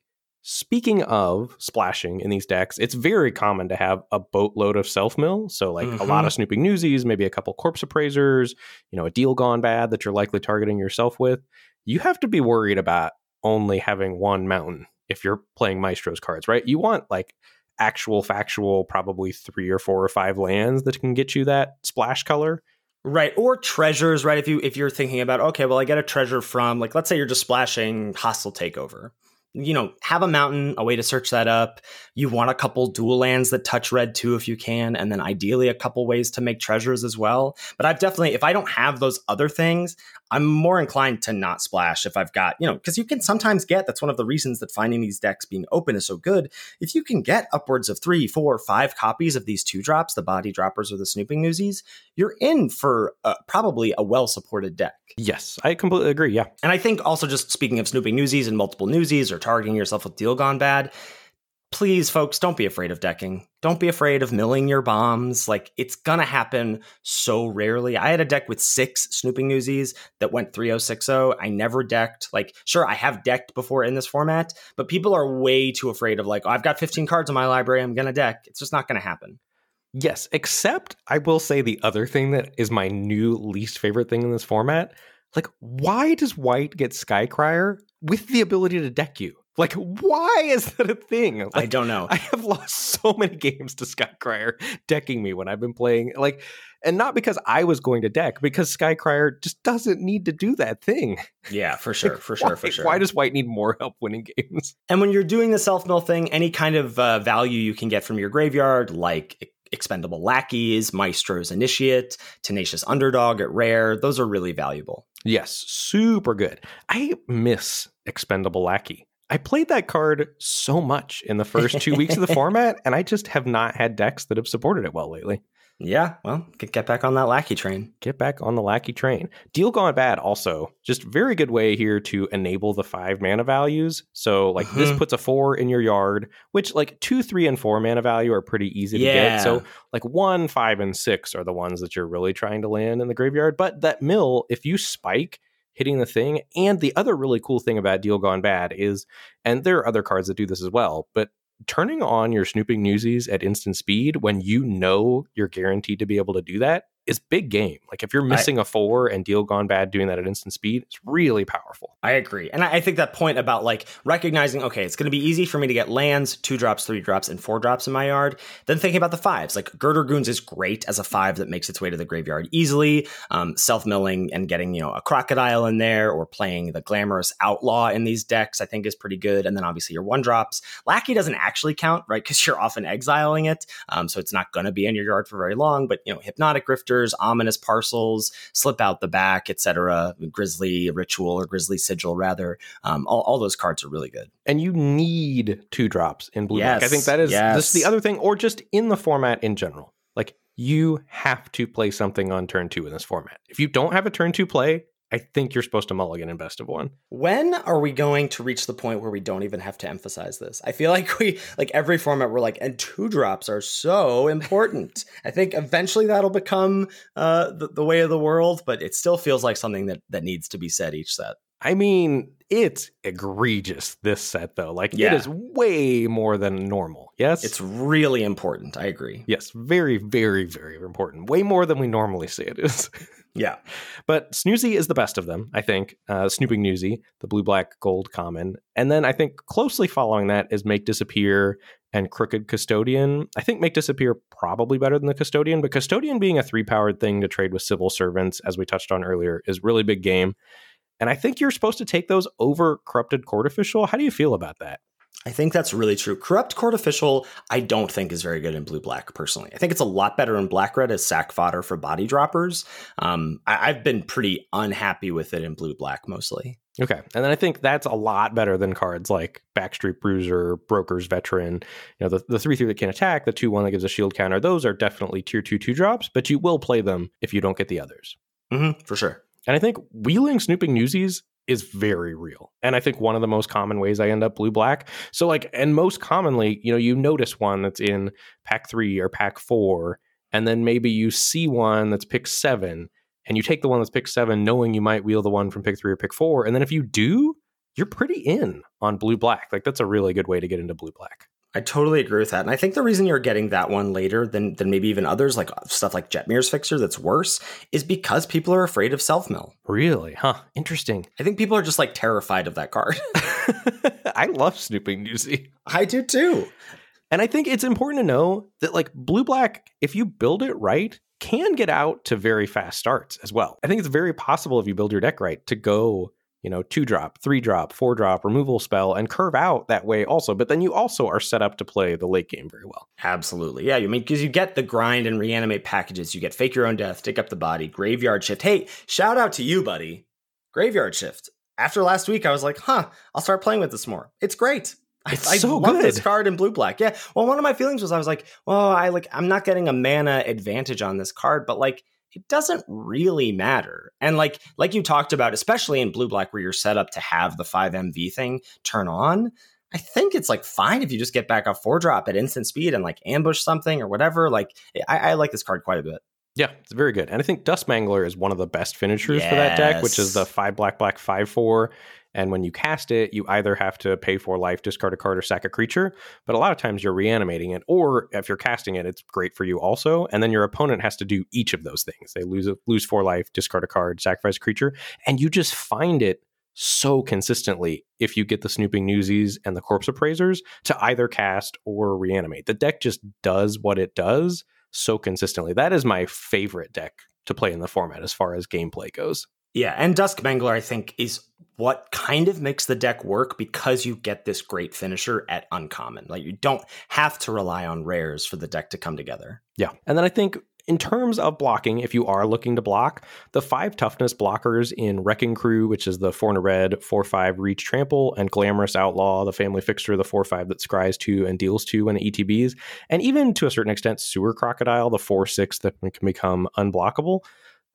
speaking of splashing in these decks, it's very common to have a boatload of self mill. So like mm-hmm. a lot mm-hmm. of snooping newsies, maybe a couple corpse appraisers, you know, a deal gone bad that you're likely targeting yourself with. You have to be worried about only having one mountain if you're playing Maestro's cards, right? You want like actual factual probably three or four or five lands that can get you that splash color Right. Or treasures, right? If you if you're thinking about, okay, well I get a treasure from like let's say you're just splashing hostile takeover you know, have a mountain, a way to search that up. You want a couple dual lands that touch red too, if you can, and then ideally a couple ways to make treasures as well. But I've definitely, if I don't have those other things, I'm more inclined to not splash if I've got, you know, because you can sometimes get, that's one of the reasons that finding these decks being open is so good. If you can get upwards of three, four, five copies of these two drops, the body droppers or the snooping newsies, you're in for uh, probably a well supported deck. Yes, I completely agree. Yeah. And I think also just speaking of snooping newsies and multiple newsies or targeting yourself with deal gone bad, please, folks, don't be afraid of decking. Don't be afraid of milling your bombs. Like, it's going to happen so rarely. I had a deck with six snooping newsies that went 3060. I never decked. Like, sure, I have decked before in this format, but people are way too afraid of, like, oh, I've got 15 cards in my library. I'm going to deck. It's just not going to happen. Yes, except I will say the other thing that is my new least favorite thing in this format. Like, why does white get Skycrier with the ability to deck you? Like, why is that a thing? Like, I don't know. I have lost so many games to Skycrier decking me when I've been playing. Like, and not because I was going to deck, because Skycrier just doesn't need to do that thing. Yeah, for [LAUGHS] sure, like, for sure, why, for sure. Why does White need more help winning games? [LAUGHS] And when you're doing the self mill thing, any kind of uh, value you can get from your graveyard, like expendable lackeys, Maestro's Initiate, Tenacious Underdog at rare, those are really valuable. Yes, super good. I miss expendable lackey. I played that card so much in the first two weeks of the [LAUGHS] format, and I just have not had decks that have supported it well lately. Yeah, well, get back on that lackey train. Get back on the lackey train. Deal gone bad also. Just very good way here to enable the five mana values. So like mm-hmm. this puts a four in your yard, which like two, three, and four mana value are pretty easy yeah. to get. So like one, five, and six are the ones that you're really trying to land in the graveyard. But that mill, if you spike hitting the thing. And the other really cool thing about Deal Gone Bad is, and there are other cards that do this as well, but turning on your snooping newsies at instant speed when you know you're guaranteed to be able to do that is big game. Like if you're missing I, a four and deal gone bad doing that at instant speed, it's really powerful. I agree. And I think that point about like recognizing, okay, it's going to be easy for me to get lands, two drops, three drops, and four drops in my yard. Then thinking about the fives, like Girder Goons is great as a five that makes its way to the graveyard easily. Um, Self milling and getting, you know, a crocodile in there or playing the glamorous outlaw in these decks, I think is pretty good. And then obviously your one drops. Lackey doesn't actually count, right? Because you're often exiling it. Um, so it's not going to be in your yard for very long. But, you know, Hypnotic Grifter ominous parcels, slip out the back, etc. Grisly ritual or Grisly sigil, rather. Um, all, all those cards are really good. And you need two drops in blue Yes. I think that is yes. this is the other thing, or just in the format in general. Like you have to play something on turn two in this format. If you don't have a turn two play, I think you're supposed to mulligan in best of one. When are we going to reach the point where we don't even have to emphasize this? I feel [LAUGHS] like we, like every format, we're like, and two drops are so important. [LAUGHS] I think eventually that'll become uh, the, the way of the world, but it still feels like something that, that needs to be said each set. I mean, it's egregious this set though. Like Yeah. it is way more than normal. Yes. It's really important. I agree. yes, very, very, very important. Way more than we normally see it is. [LAUGHS] Yeah. But Snoozy is the best of them, I think. Uh, Snooping Newsy, the blue, black, gold common. And then I think closely following that is Make Disappear and Crooked Custodian. I think Make Disappear probably better than the Custodian, but Custodian being a three powered thing to trade with civil servants, as we touched on earlier, is really big game. And I think you're supposed to take those over Corrupted Court Official. How do you feel about that? I think that's really true. Corrupt Court Official, I don't think is very good in blue black personally. I think it's a lot better in black red as sack fodder for body droppers. Um, I, I've been pretty unhappy with it in blue black mostly. Okay. And then I think that's a lot better than cards like Backstreet Bruiser, Broker's Veteran. You know, the, the 3 3 that can attack, the 2 1 that gives a shield counter, those are definitely tier 2 2 drops, but you will play them if you don't get the others. Mm-hmm, for sure. And I think wheeling snooping newsies is very real. And I think one of the most common ways I end up blue black. So, like, and most commonly, you know, you notice one that's in pack three or pack four, and then maybe you see one that's pick seven, and you take the one that's pick seven, knowing you might wheel the one from pick three or pick four. And then if you do, you're pretty in on blue black. Like, that's a really good way to get into blue black. I totally agree with that. And I think the reason you're getting that one later than than maybe even others, like stuff like Jetmir's Fixer that's worse, is because people are afraid of self mill. Really? Huh. Interesting. I think people are just like terrified of that card. [LAUGHS] [LAUGHS] I love snooping newsy. I do too. And I think it's important to know that like blue black, if you build it right, can get out to very fast starts as well. I think it's very possible if you build your deck right to go, you know, two drop, three drop, four drop, removal spell, and curve out that way also. But then you also are set up to play the late game very well. Absolutely. Yeah. You mean, because you get the grind and reanimate packages. You get fake your own death, dig up the body, graveyard shift. Hey, shout out to you, buddy. Graveyard shift. After last week, I was like, huh, I'll start playing with this more. It's great. I- It's I, so love this card in blue black. Yeah. Well, one of my feelings was I was like, well, I like I'm not getting a mana advantage on this card, but like it doesn't really matter. And like like you talked about, especially in blue black where you're set up to have the 5MV thing turn on, I think it's like fine if you just get back off four drop at instant speed and like ambush something or whatever. Like I, I like this card quite a bit. Yeah, it's very good. And I think Dusk Mangler is one of the best finishers for that deck, which is the five black, black, five, four. And when you cast it, you either have to pay for life, discard a card, or sack a creature. But a lot of times you're reanimating it, or if you're casting it, it's great for you also. And then your opponent has to do each of those things. They lose lose four life, discard a card, sacrifice a creature, and you just find it so consistently if you get the snooping newsies and the corpse appraisers to either cast or reanimate. The deck just does what it does so consistently. That is my favorite deck to play in the format as far as gameplay goes. Yeah, and Dusk Mangler, I think, is what kind of makes the deck work because you get this great finisher at uncommon. Like you don't have to rely on rares for the deck to come together. Yeah. And then I think in terms of blocking, if you are looking to block, the five toughness blockers in Wrecking Crew, which is the four and a red, four five reach trample, and Glamorous Outlaw, the family fixture, the four five that scries two and deals two it ETBs, and even to a certain extent, Sewer Crocodile, the four six that can become unblockable.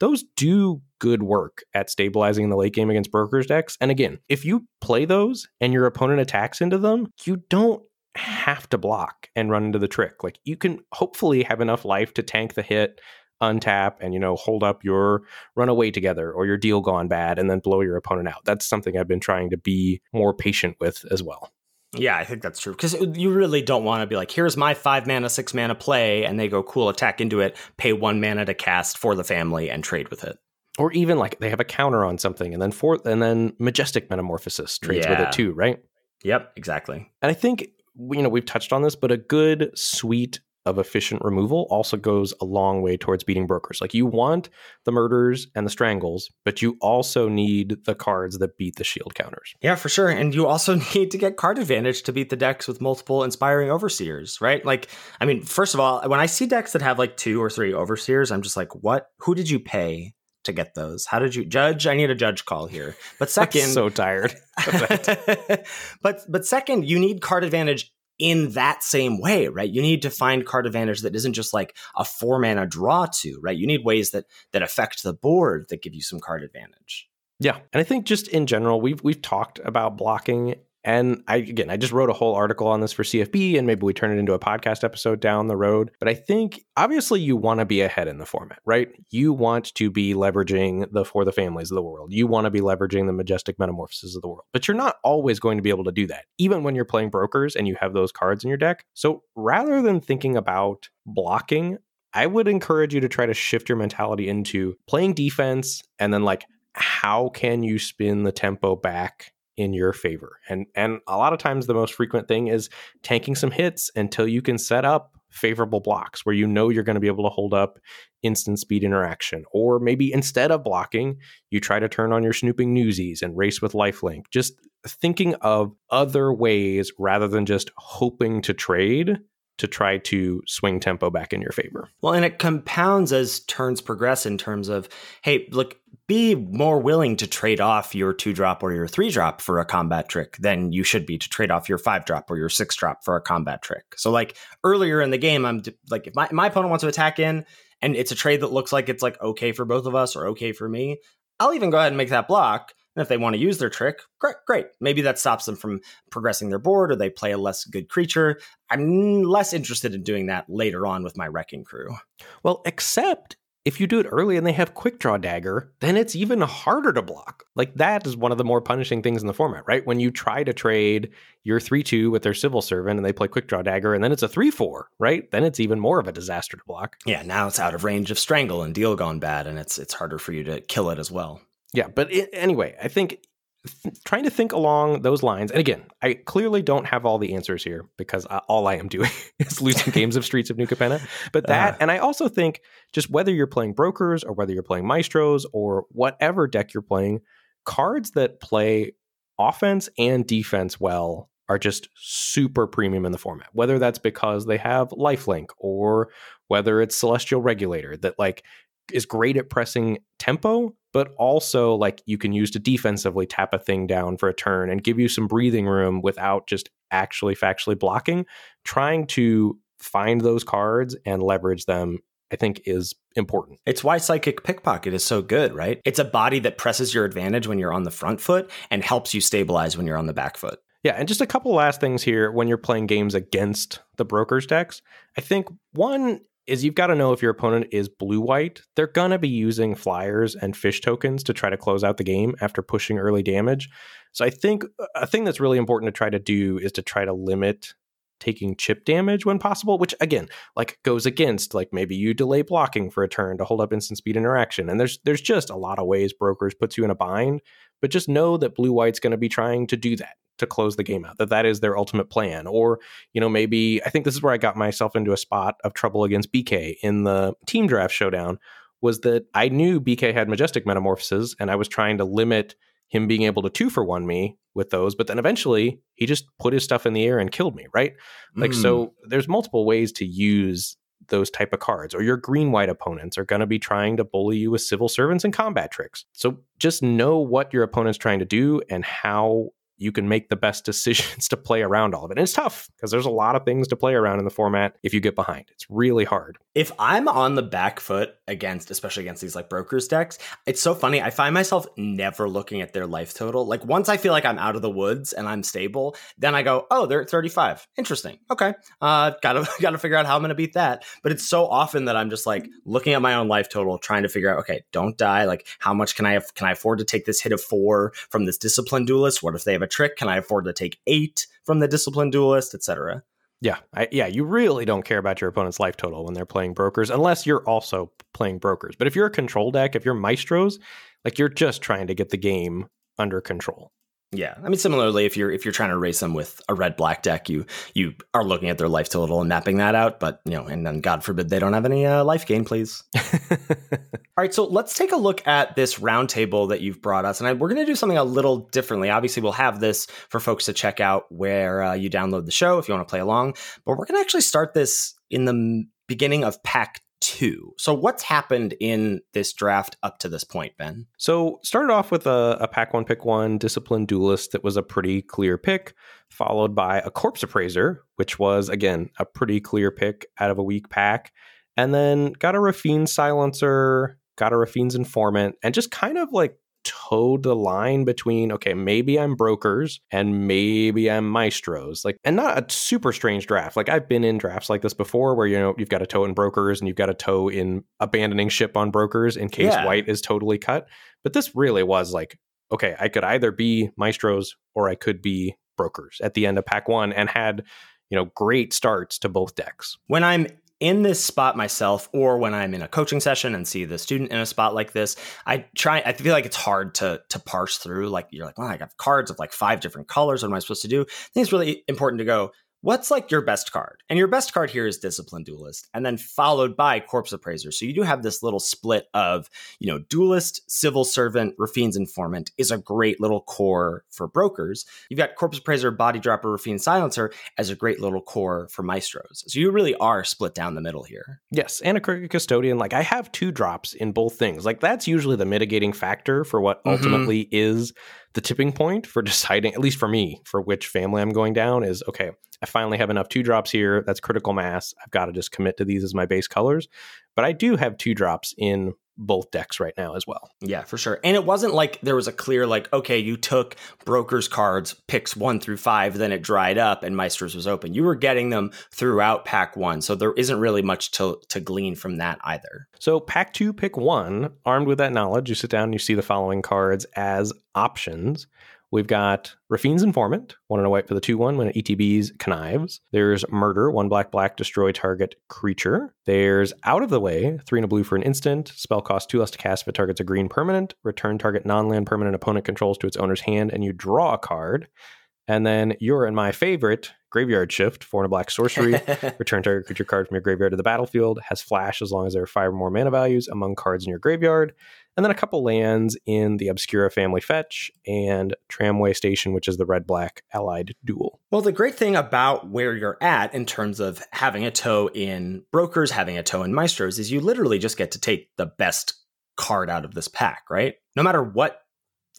Those do good work at stabilizing the late game against brokers decks. And again, if you play those and your opponent attacks into them, you don't have to block and run into the trick. Like you can hopefully have enough life to tank the hit, untap, and you know hold up your runaway together or your deal gone bad, and then blow your opponent out. That's something I've been trying to be more patient with as well. Yeah, I think that's true because you really don't want to be like, here's my five mana, six mana play, and they go cool attack into it, pay one mana to cast for the family, and trade with it. Or even like they have a counter on something, and then for and then majestic metamorphosis trades with it too, right? Yep, exactly. And I think you know we've touched on this, but a good, sweet of efficient removal also goes a long way towards beating brokers. Like you want the murders and the strangles, but you also need the cards that beat the shield counters. Yeah, for sure. And you also [LAUGHS] need to get card advantage to beat the decks with multiple inspiring overseers, right? Like, I mean, first of all, when I see decks that have like two or three overseers, I'm just like, what? Who did you pay to get those? How did you judge? I need a judge call here. But [LAUGHS] second, so tired. [LAUGHS] but but second, you need card advantage in that same way, right? You need to find card advantage that isn't just like a four mana draw to, right? You need ways that that affect the board that give you some card advantage. Yeah, and I think just in general, we've we've talked about blocking and I again, I just wrote a whole article on this for CFB, and maybe we turn it into a podcast episode down the road. But I think obviously you want to be ahead in the format, right? You want to be leveraging the for the families of the world. You want to be leveraging the majestic metamorphoses of the world. But you're not always going to be able to do that, even when you're playing brokers and you have those cards in your deck. So rather than thinking about blocking, I would encourage you to try to shift your mentality into playing defense and then like how can you spin the tempo back in your favor. And and a lot of times the most frequent thing is tanking some hits until you can set up favorable blocks where you know you're going to be able to hold up instant speed interaction. Or maybe instead of blocking, you try to turn on your snooping newsies and race with lifelink. Just thinking of other ways rather than just hoping to trade to try to swing tempo back in your favor. Well, and it compounds as turns progress in terms of, hey, look, be more willing to trade off your two drop or your three drop for a combat trick than you should be to trade off your five drop or your six drop for a combat trick. So, like earlier in the game, I'm like, if my, my opponent wants to attack in and it's a trade that looks like it's like okay for both of us or okay for me, I'll even go ahead and make that block and if they want to use their trick, great, great. Maybe that stops them from progressing their board or they play a less good creature. I'm less interested in doing that later on with my wrecking crew. Well, except if you do it early and they have quick draw dagger, then it's even harder to block. Like that is one of the more punishing things in the format, right? When you try to trade your 3 2 with their civil servant and they play quick draw dagger and then it's a 3 4, right? Then it's even more of a disaster to block. Yeah, now it's out of range of strangle and deal gone bad and it's it's harder for you to kill it as well. Yeah, but it, anyway, I think th- trying to think along those lines, and again, I clearly don't have all the answers here because I, all I am [LAUGHS] doing is losing [LAUGHS] games of Streets of New Capenna. But that, uh. and I also think just whether you're playing brokers or whether you're playing maestros or whatever deck you're playing, cards that play offense and defense well are just super premium in the format. Whether that's because they have lifelink or whether it's celestial regulator that like is great at pressing tempo, but also like you can use to defensively tap a thing down for a turn and give you some breathing room without just actually factually blocking. Trying to find those cards and leverage them I think is important. It's why Psychic Pickpocket is so good, right? It's a body that presses your advantage when you're on the front foot and helps you stabilize when you're on the back foot. Yeah, and just a couple last things here when you're playing games against the brokers decks. I think one is you've got to know if your opponent is blue white. They're going to be using flyers and fish tokens to try to close out the game after pushing early damage. So I think a thing that's really important to try to do is to try to limit taking chip damage when possible, which again, like goes against like maybe you delay blocking for a turn to hold up instant speed interaction. And there's there's just a lot of ways brokers puts you in a bind, but just know that blue white's going to be trying to do that to close the game out that that is their ultimate plan or you know maybe i think this is where i got myself into a spot of trouble against bk in the team draft showdown was that i knew bk had majestic metamorphoses and i was trying to limit him being able to two for one me with those but then eventually he just put his stuff in the air and killed me right like mm. so there's multiple ways to use those type of cards or your green white opponents are going to be trying to bully you with civil servants and combat tricks so just know what your opponent's trying to do and how you can make the best [LAUGHS] decisions to play around all of it. And it's tough because there's a lot of things to play around in the format if you get behind. It's really hard. If I'm on the back foot against, especially against these like brokers decks, it's so funny. I find myself never looking at their life total. Like once I feel like I'm out of the woods and I'm stable, then I go, oh, they're at 35. Interesting. Okay. Uh, gotta, [LAUGHS] gotta figure out how I'm going to beat that. But it's so often that I'm just like looking at my own life total, trying to figure out, okay, don't die. Like how much can I have? Can I afford to take this hit of four from this discipline duelist? What if they have a trick? Can I afford to take eight from the discipline duelist, etc.? Yeah, I, yeah, you really don't care about your opponent's life total when they're playing brokers, unless you're also playing brokers. But if you're a control deck, if you're maestros, like you're just trying to get the game under control. Yeah, I mean, similarly, if you're if you're trying to race them with a red black deck, you you are looking at their life total and mapping that out. But you know, and then God forbid they don't have any uh, life gain, please. [LAUGHS] All right, so let's take a look at this roundtable that you've brought us, and I, we're going to do something a little differently. Obviously, we'll have this for folks to check out where uh, you download the show if you want to play along. But we're going to actually start this in the beginning of pack two. So, what's happened in this draft up to this point, Ben? So, started off with a, a pack one, pick one discipline duelist that was a pretty clear pick, followed by a corpse appraiser, which was again a pretty clear pick out of a weak pack and then got a Raffine silencer, got a Raffine's informant, and just kind of like towed the line between okay maybe i'm brokers and maybe i'm maestros like and not a super strange draft. Like i've been in drafts like this before where you know you've got a toe in brokers and you've got a toe in abandoning ship on brokers in case yeah. white is totally cut. But this really was like okay i could either be maestros or i could be brokers at the end of pack one and had you know great starts to both decks. When i'm in this spot myself or when I'm in a coaching session and see the student in a spot like this, I try I feel like it's hard to to parse through. Like you're like, well, I got cards of like five different colors. What am I supposed to do? I think it's really important to go, what's like your best card? And your best card here is Discipline Duelist, and then followed by Corpse Appraiser. So you do have this little split of, you know, Duelist, Civil Servant, Raffine's Informant is a great little core for brokers. You've got Corpse Appraiser, Body Dropper, Raffine Silencer as a great little core for Maestros. So you really are split down the middle here. Yes, and a Crooked Custodian. Like I have two drops in both things. Like that's usually the mitigating factor for what mm-hmm. ultimately is the tipping point for deciding, at least for me, for which family I'm going down is okay, I finally have enough two drops here. That's critical mass. I've got to just commit to these as my base colors. But I do have two drops in both decks right now as well. Yeah, for sure. And it wasn't like there was a clear, like, okay, you took Broker's cards, picks one through five, then it dried up and Maestros was open. You were getting them throughout pack one. So there isn't really much to, to glean from that either. So pack two, pick one, armed with that knowledge, you sit down and you see the following cards as options. We've got Raffine's Informant, one and a white for the 2 1 when it ETBs connives. There's Murder, one black black, destroy target creature. There's Out of the Way, three and a blue for an instant. Spell cost two less to cast if it targets a green permanent. Return target non land permanent opponent controls to its owner's hand, and you draw a card. And then you're in my favorite, Graveyard Shift, four and a black sorcery. [LAUGHS] Return target creature card from your graveyard to the battlefield. Has flash as long as there are five or more mana values among cards in your graveyard and then a couple lands in the Obscura family fetch and Tramway Station, which is the red black allied dual. Well, the great thing about where you're at in terms of having a toe in brokers, having a toe in maestros, is you literally just get to take the best card out of this pack, right? No matter what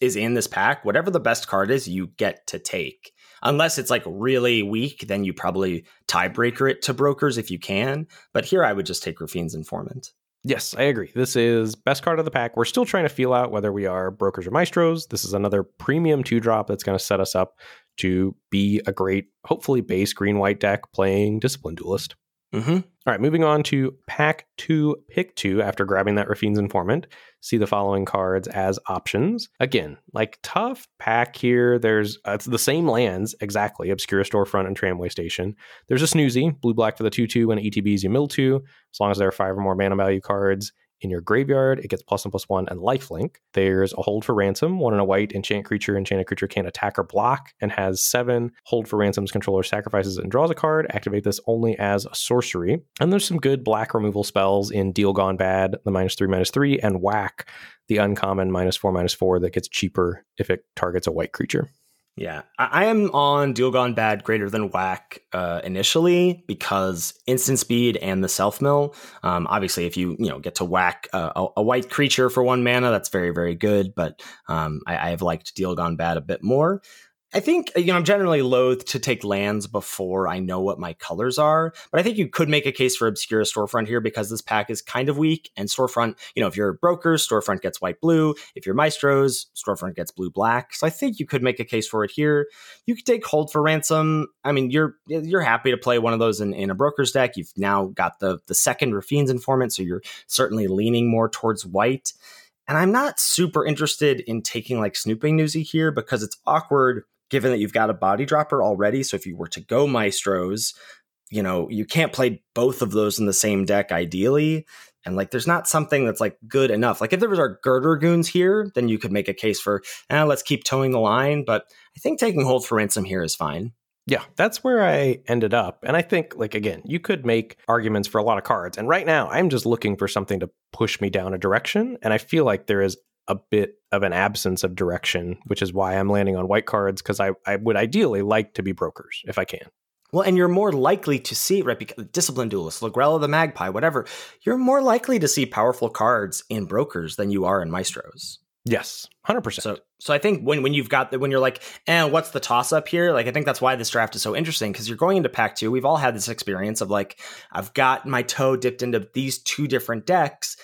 is in this pack, whatever the best card is, you get to take. Unless it's like really weak, then you probably tiebreaker it to brokers if you can. But here I would just take Raffine's Informant. Yes, I agree. This is best card of the pack. We're still trying to feel out whether we are brokers or maestros. This is another premium two drop that's going to set us up to be a great, hopefully base green white deck playing Discipline Duelist. Mm-hmm. All right, moving on to pack two, pick two. After grabbing that Raffine's Informant, see the following cards as options. Again, like tough pack here. There's uh, it's the same lands exactly: Obscura Storefront and Tramway Station. There's a Snoozy, blue black for the two two, and ETBs you mill two, as long as there are five or more mana value cards in your graveyard, it gets plus one plus one and lifelink. There's a hold for ransom, one and a white enchant creature. Enchanted creature can't attack or block and has seven. Hold for ransom's controller sacrifices and draws a card. Activate this only as a sorcery. And there's some good black removal spells in Deal Gone Bad, the minus three, minus three, and Whack, the uncommon minus four, minus four that gets cheaper if it targets a white creature. Yeah, I am on Deal Gone Bad greater than whack uh, initially because instant speed and the self mill. Um, obviously, if you you know get to whack a, a, white creature for one mana, that's very very good. But um, I, I, have liked Deal Gone Bad a bit more. I think you know I'm generally loath to take lands before I know what my colors are, but I think you could make a case for Obscura Storefront here because this pack is kind of weak. And Storefront, you know, if you're brokers, Storefront gets white blue. If you're Maestros, Storefront gets blue black. So I think you could make a case for it here. You could take Hold for Ransom. I mean, you're you're happy to play one of those in, in a broker's deck. You've now got the the second Raffine's Informant, so you're certainly leaning more towards white. And I'm not super interested in taking like Snooping Newsy here because it's awkward given that you've got a body dropper already. So if you were to go Maestros, you know, you can't play both of those in the same deck ideally. And like, there's not something that's like good enough. Like, if there was our girder goons here, then you could make a case for, eh, let's keep towing the line. But I think taking hold for ransom here is fine. Yeah, that's where I ended up. And I think, like, again, you could make arguments for a lot of cards. And right now, I'm just looking for something to push me down a direction. And I feel like there is a bit of an absence of direction, which is why I'm landing on white cards because I, I would ideally like to be brokers if I can. Well, and you're more likely to see, right? Because Discipline Duelist, Lagrella the Magpie, whatever, you're more likely to see powerful cards in brokers than you are in maestros. Yes, hundred percent. So, so I think when when you've got the, when you're like, and eh, what's the toss up here? Like, I think that's why this draft is so interesting because you're going into pack two. We've all had this experience of like, I've got my toe dipped into these two different decks.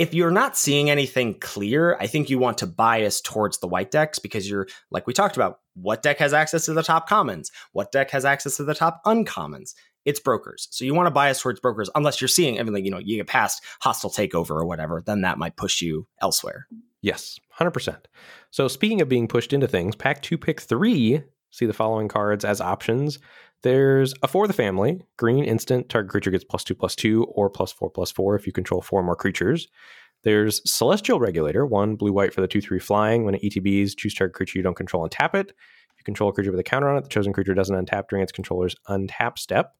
If you're not seeing anything clear, I think you want to bias towards the white decks because you're like we talked about. What deck has access to the top commons? What deck has access to the top uncommons? it's brokers. So you want to bias towards brokers unless you're seeing I everything, you know, you get past hostile takeover or whatever, then that might push you elsewhere. Yes, 100%. So speaking of being pushed into things, pack 2 pick 3 see the following cards as options. There's a for the family, green instant, target creature gets plus 2 plus 2 or plus 4 plus 4 if you control four more creatures. There's Celestial Regulator, one blue white for the 2 3 flying. When it ETBs, choose target creature you don't control and tap it. If you control a creature with a counter on it, the chosen creature doesn't untap during its controller's untap step.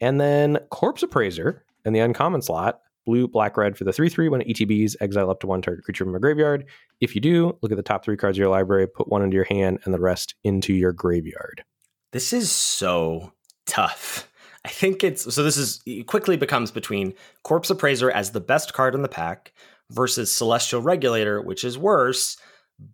And then Corpse Appraiser in the uncommon slot, blue, black, red for the 3 3 when ETBs, exile up to one target creature from a graveyard. If you do, look at the top three cards of your library, put one into your hand, and the rest into your graveyard. This is so tough. I think it's so. This is it quickly becomes between Corpse Appraiser as the best card in the pack versus Celestial Regulator, which is worse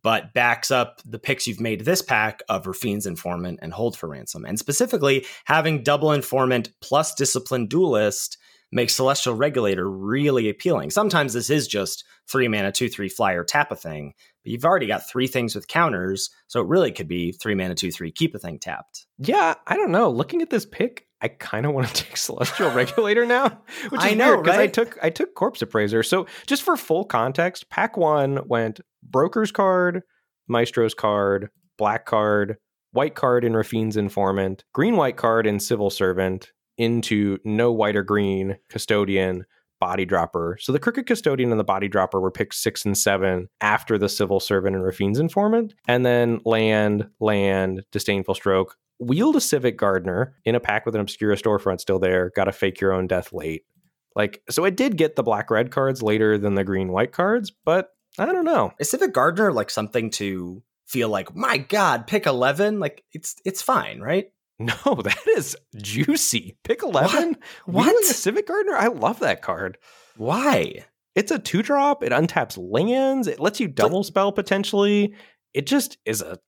but backs up the picks you've made this pack of Raffine's Informant and Hold for Ransom. And specifically, having double Informant plus Discipline Duelist makes Celestial Regulator really appealing. Sometimes this is just three mana, two, three flyer, tap a thing, but you've already got three things with counters, so it really could be three mana, two, three, keep a thing tapped. Yeah, I don't know. Looking at this pick, I kind of want to [LAUGHS] take Celestial [LAUGHS] Regulator now, which is I know, because right? I took I took Corpse Appraiser. So just for full context, pack one went Broker's card, Maestro's card, Black card, White card in Rafine's Informant, Green White card in Civil Servant, into no white or green custodian body dropper. So the crooked custodian and the body dropper were picked six and seven after the civil servant and Raffine's informant. And then land, land, disdainful stroke. Wield a civic gardener in a pack with an Obscura storefront still there. Got to fake your own death late. Like, so I did get the black red cards later than the green white cards, but I don't know. Is Civic Gardener like something to feel like, my God, pick eleven? Like it's it's fine, right? No, [LAUGHS] that is juicy. Pick 11? What? A Civic Gardener? I love that card. Why? It's a two drop. It untaps lands. It lets you double spell potentially. It just is a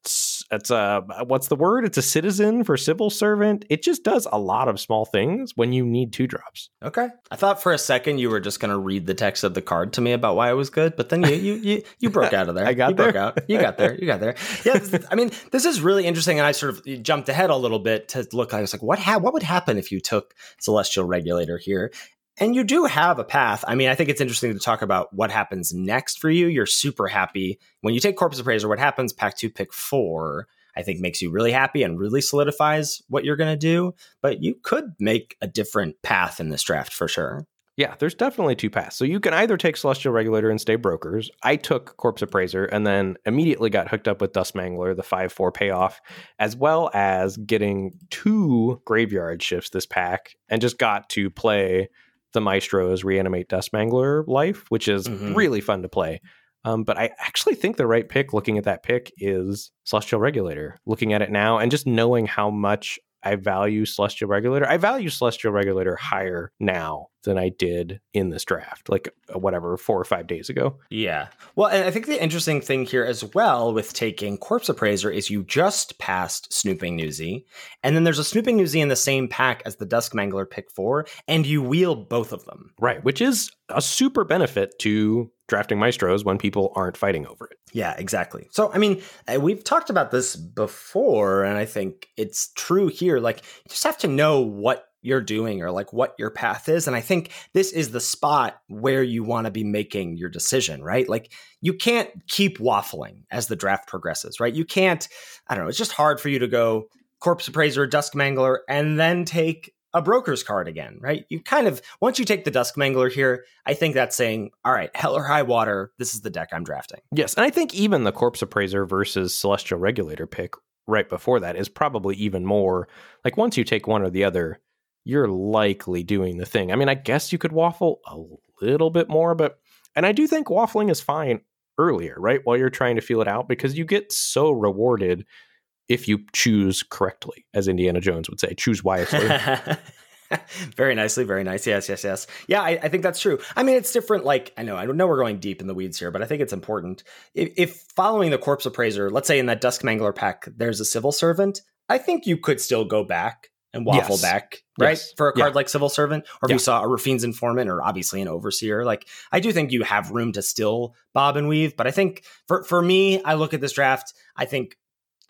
it's a what's the word? It's a citizen for civil servant. It just does a lot of small things when you need two drops. Okay. I thought for a second you were just going to read the text of the card to me about why it was good, but then you you you, you broke out of there. [LAUGHS] I got you there. broke out. You got there. You got there. Yeah. this- I mean, this is really interesting, and I sort of jumped ahead a little bit to look. I was like, what ha- what would happen if you took Celestial Regulator here? And you do have a path. I mean, I think it's interesting to talk about what happens next for you. You're super happy when you take Corpse Appraiser. What happens? Pack two, pick four. I think makes you really happy and really solidifies what you're going to do. But you could make a different path in this draft for sure. Yeah, there's definitely two paths. So you can either take Celestial Regulator and stay brokers. I took Corpse Appraiser and then immediately got hooked up with Dusk Mangler, the 5 4 payoff, as well as getting two graveyard shifts this pack and just got to play the Maestro's Reanimate Dusk Mangler life, which is Mhm. really fun to play. Um, but I actually think the right pick, looking at that pick, is Celestial Regulator. Looking at it now and just knowing how much I value Celestial Regulator. I value Celestial Regulator higher now than I did in this draft, like uh, whatever, four or five days ago. Yeah. Well, and I think the interesting thing here as well with taking Corpse Appraiser is you just passed Snooping Newsy, and then there's a Snooping Newsy in the same pack as the Dusk Mangler pick four, and you wheel both of them. Right. Which is a super benefit to drafting Maestros when people aren't fighting over it. Yeah, exactly. So, I mean, uh, we've talked about this before, and I think it's true here. Like, you just have to know what you're doing or like what your path is. And I think this is the spot where you want to be making your decision, right? Like, you can't keep waffling as the draft progresses, right? You can't, I don't know, it's just hard for you to go Corpse Appraiser, Dusk Mangler, and then take a broker's card again, right? You kind of once you take the Dusk Mangler here, I think that's saying, all right, hell or high water, this is the deck I'm drafting. Yes, and I think even the Corpse Appraiser versus Celestial Regulator pick right before that is probably even more like once you take one or the other, you're likely doing the thing. I mean, I guess you could waffle a little bit more, but and I do think waffling is fine earlier, right? While you're trying to feel it out because you get so rewarded if you choose correctly, as Indiana Jones would say, choose wisely. [LAUGHS] very nicely, very nice. Yes, yes, yes. Yeah, I, I, think that's true. I mean, it's different. Like, I know, I know we're going deep in the weeds here, but I think it's important. If, if following the corpse appraiser, let's say in that Dusk Mangler pack, there's a civil servant, I think you could still go back and waffle Yes. back, right? Yes. For a card Yeah. like Civil Servant, or if Yeah. you saw a Raffine's Informant, or obviously an Overseer. Like, I do think you have room to still bob and weave. But I think for for me, I look at this draft. I think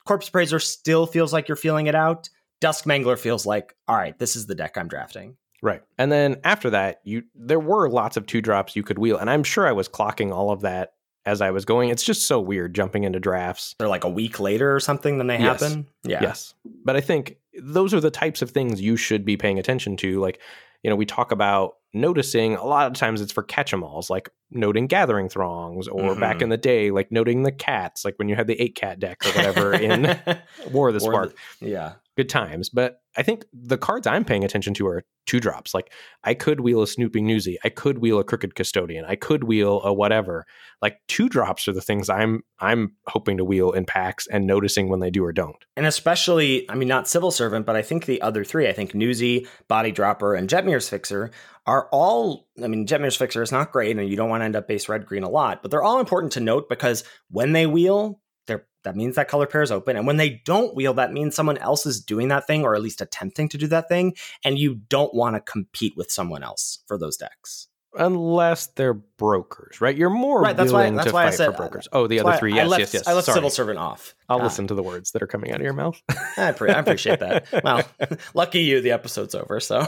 Corpse Appraiser still feels like you're feeling it out. Dusk Mangler feels like, all right, this is the deck I'm drafting. Right. And then after that, you there were lots of two drops you could wheel. And I'm sure I was clocking all of that as I was going. It's just so weird jumping into drafts. They're like a week later or something than they Yes. happen. Yeah. Yes. But I think those are the types of things you should be paying attention to. Like, you know, we talk about noticing a lot of times it's for catch 'em alls, like noting gathering throngs, or back Mhm. in the day, like noting the cats, like when you had the eight cat deck or whatever in [LAUGHS] War of the Spark. yeah. Good times. But I think the cards I'm paying attention to are two drops. Like I could wheel a snooping newsy, I could wheel a crooked custodian, I could wheel a whatever. Like two drops are the things I'm I'm hoping to wheel in packs and noticing when they do or don't. And especially, I mean, not Civil Servant, but I think the other three, I think Newsy, Body Dropper, and Jetmir's Fixer are all, I mean, Jetmir's Fixer is not great and you don't want to end up base red green a lot, but they're all important to note because when they wheel, they're, that means that color pair is open. And when they don't wheel, that means someone else is doing that thing or at least attempting to do that thing. And you don't want to compete with someone else for those decks. Unless they're brokers, right? You're more Right, that's why- willing that's to why I fight said- for brokers. Oh, the other three, I yes, left, yes, yes. I left Sorry. Civil Servant off. I'll Ah. listen to the words that are coming out of your mouth. [LAUGHS] I, pre- I appreciate that. [LAUGHS] Well, [LAUGHS] lucky you, the episode's over. So.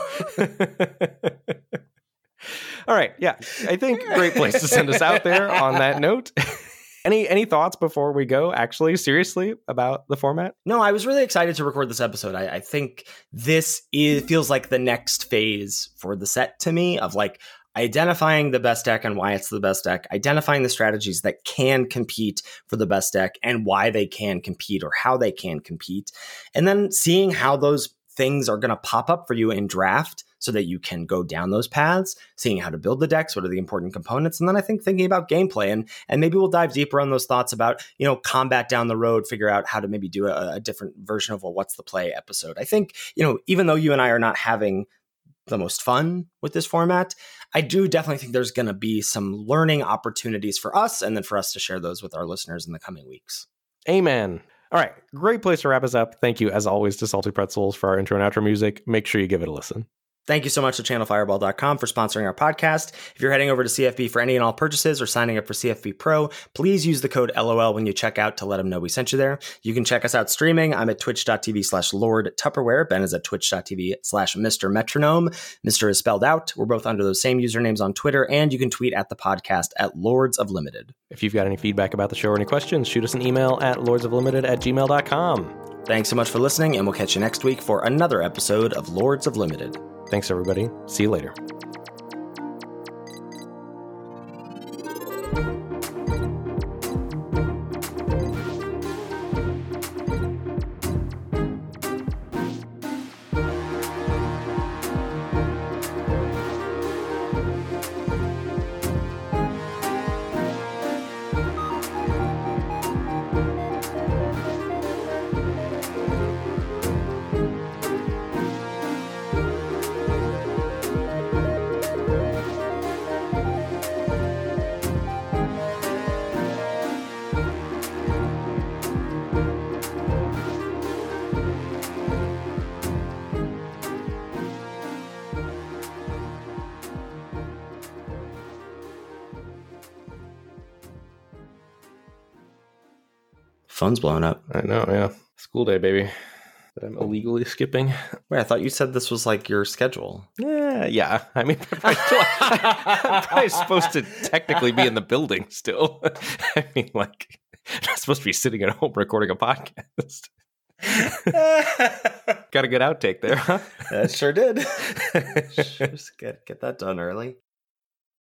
All right, yeah. I think great place to send us out there on that note. Any any thoughts before we go? Actually, seriously about the format? No, I was really excited to record this episode. I, I think this is, feels like the next phase for the set to me of like identifying the best deck and why it's the best deck, identifying the strategies that can compete for the best deck and why they can compete or how they can compete, and then seeing how those things are going to pop up for you in draft so that you can go down those paths, seeing how to build the decks, what are the important components, and then I think thinking about gameplay and and maybe we'll dive deeper on those thoughts about you know combat down the road, figure out how to maybe do a, a different version of a what's the play episode. I think you know even though you and I are not having the most fun with this format, I do definitely think there's going to be some learning opportunities for us, and then for us to share those with our listeners in the coming weeks. Amen. All right, great place to wrap us up. Thank you, as always, to Salty Pretzels for our intro and outro music. Make sure you give it a listen. Thank you so much to channelfireball.com for sponsoring our podcast. If you're heading over to CFB for any and all purchases or signing up for CFB Pro, please use the code LOL when you check out to let them know we sent you there. You can check us out streaming. I'm at twitch.tv slash Lord Tupperware. Ben is at twitch.tv slash Mr. Metronome. Mr. is spelled out. We're both under those same usernames on Twitter, and you can tweet at the podcast at Lords of Limited. If you've got any feedback about the show or any questions, shoot us an email at lordsoflimited at gmail.com. Thanks so much for listening, and we'll catch you next week for another episode of Lords of Limited. Thanks, everybody. See you later. Phone's blown up. I know, yeah. School day, baby. That I'm illegally skipping. Wait, I thought you said this was like your schedule. Yeah, yeah. I mean, [LAUGHS] I'm probably supposed to technically be in the building still. [LAUGHS] I mean, like, I'm not supposed to be sitting at home recording a podcast. Got a good outtake there, huh? That sure did. [LAUGHS] Just get get that done early.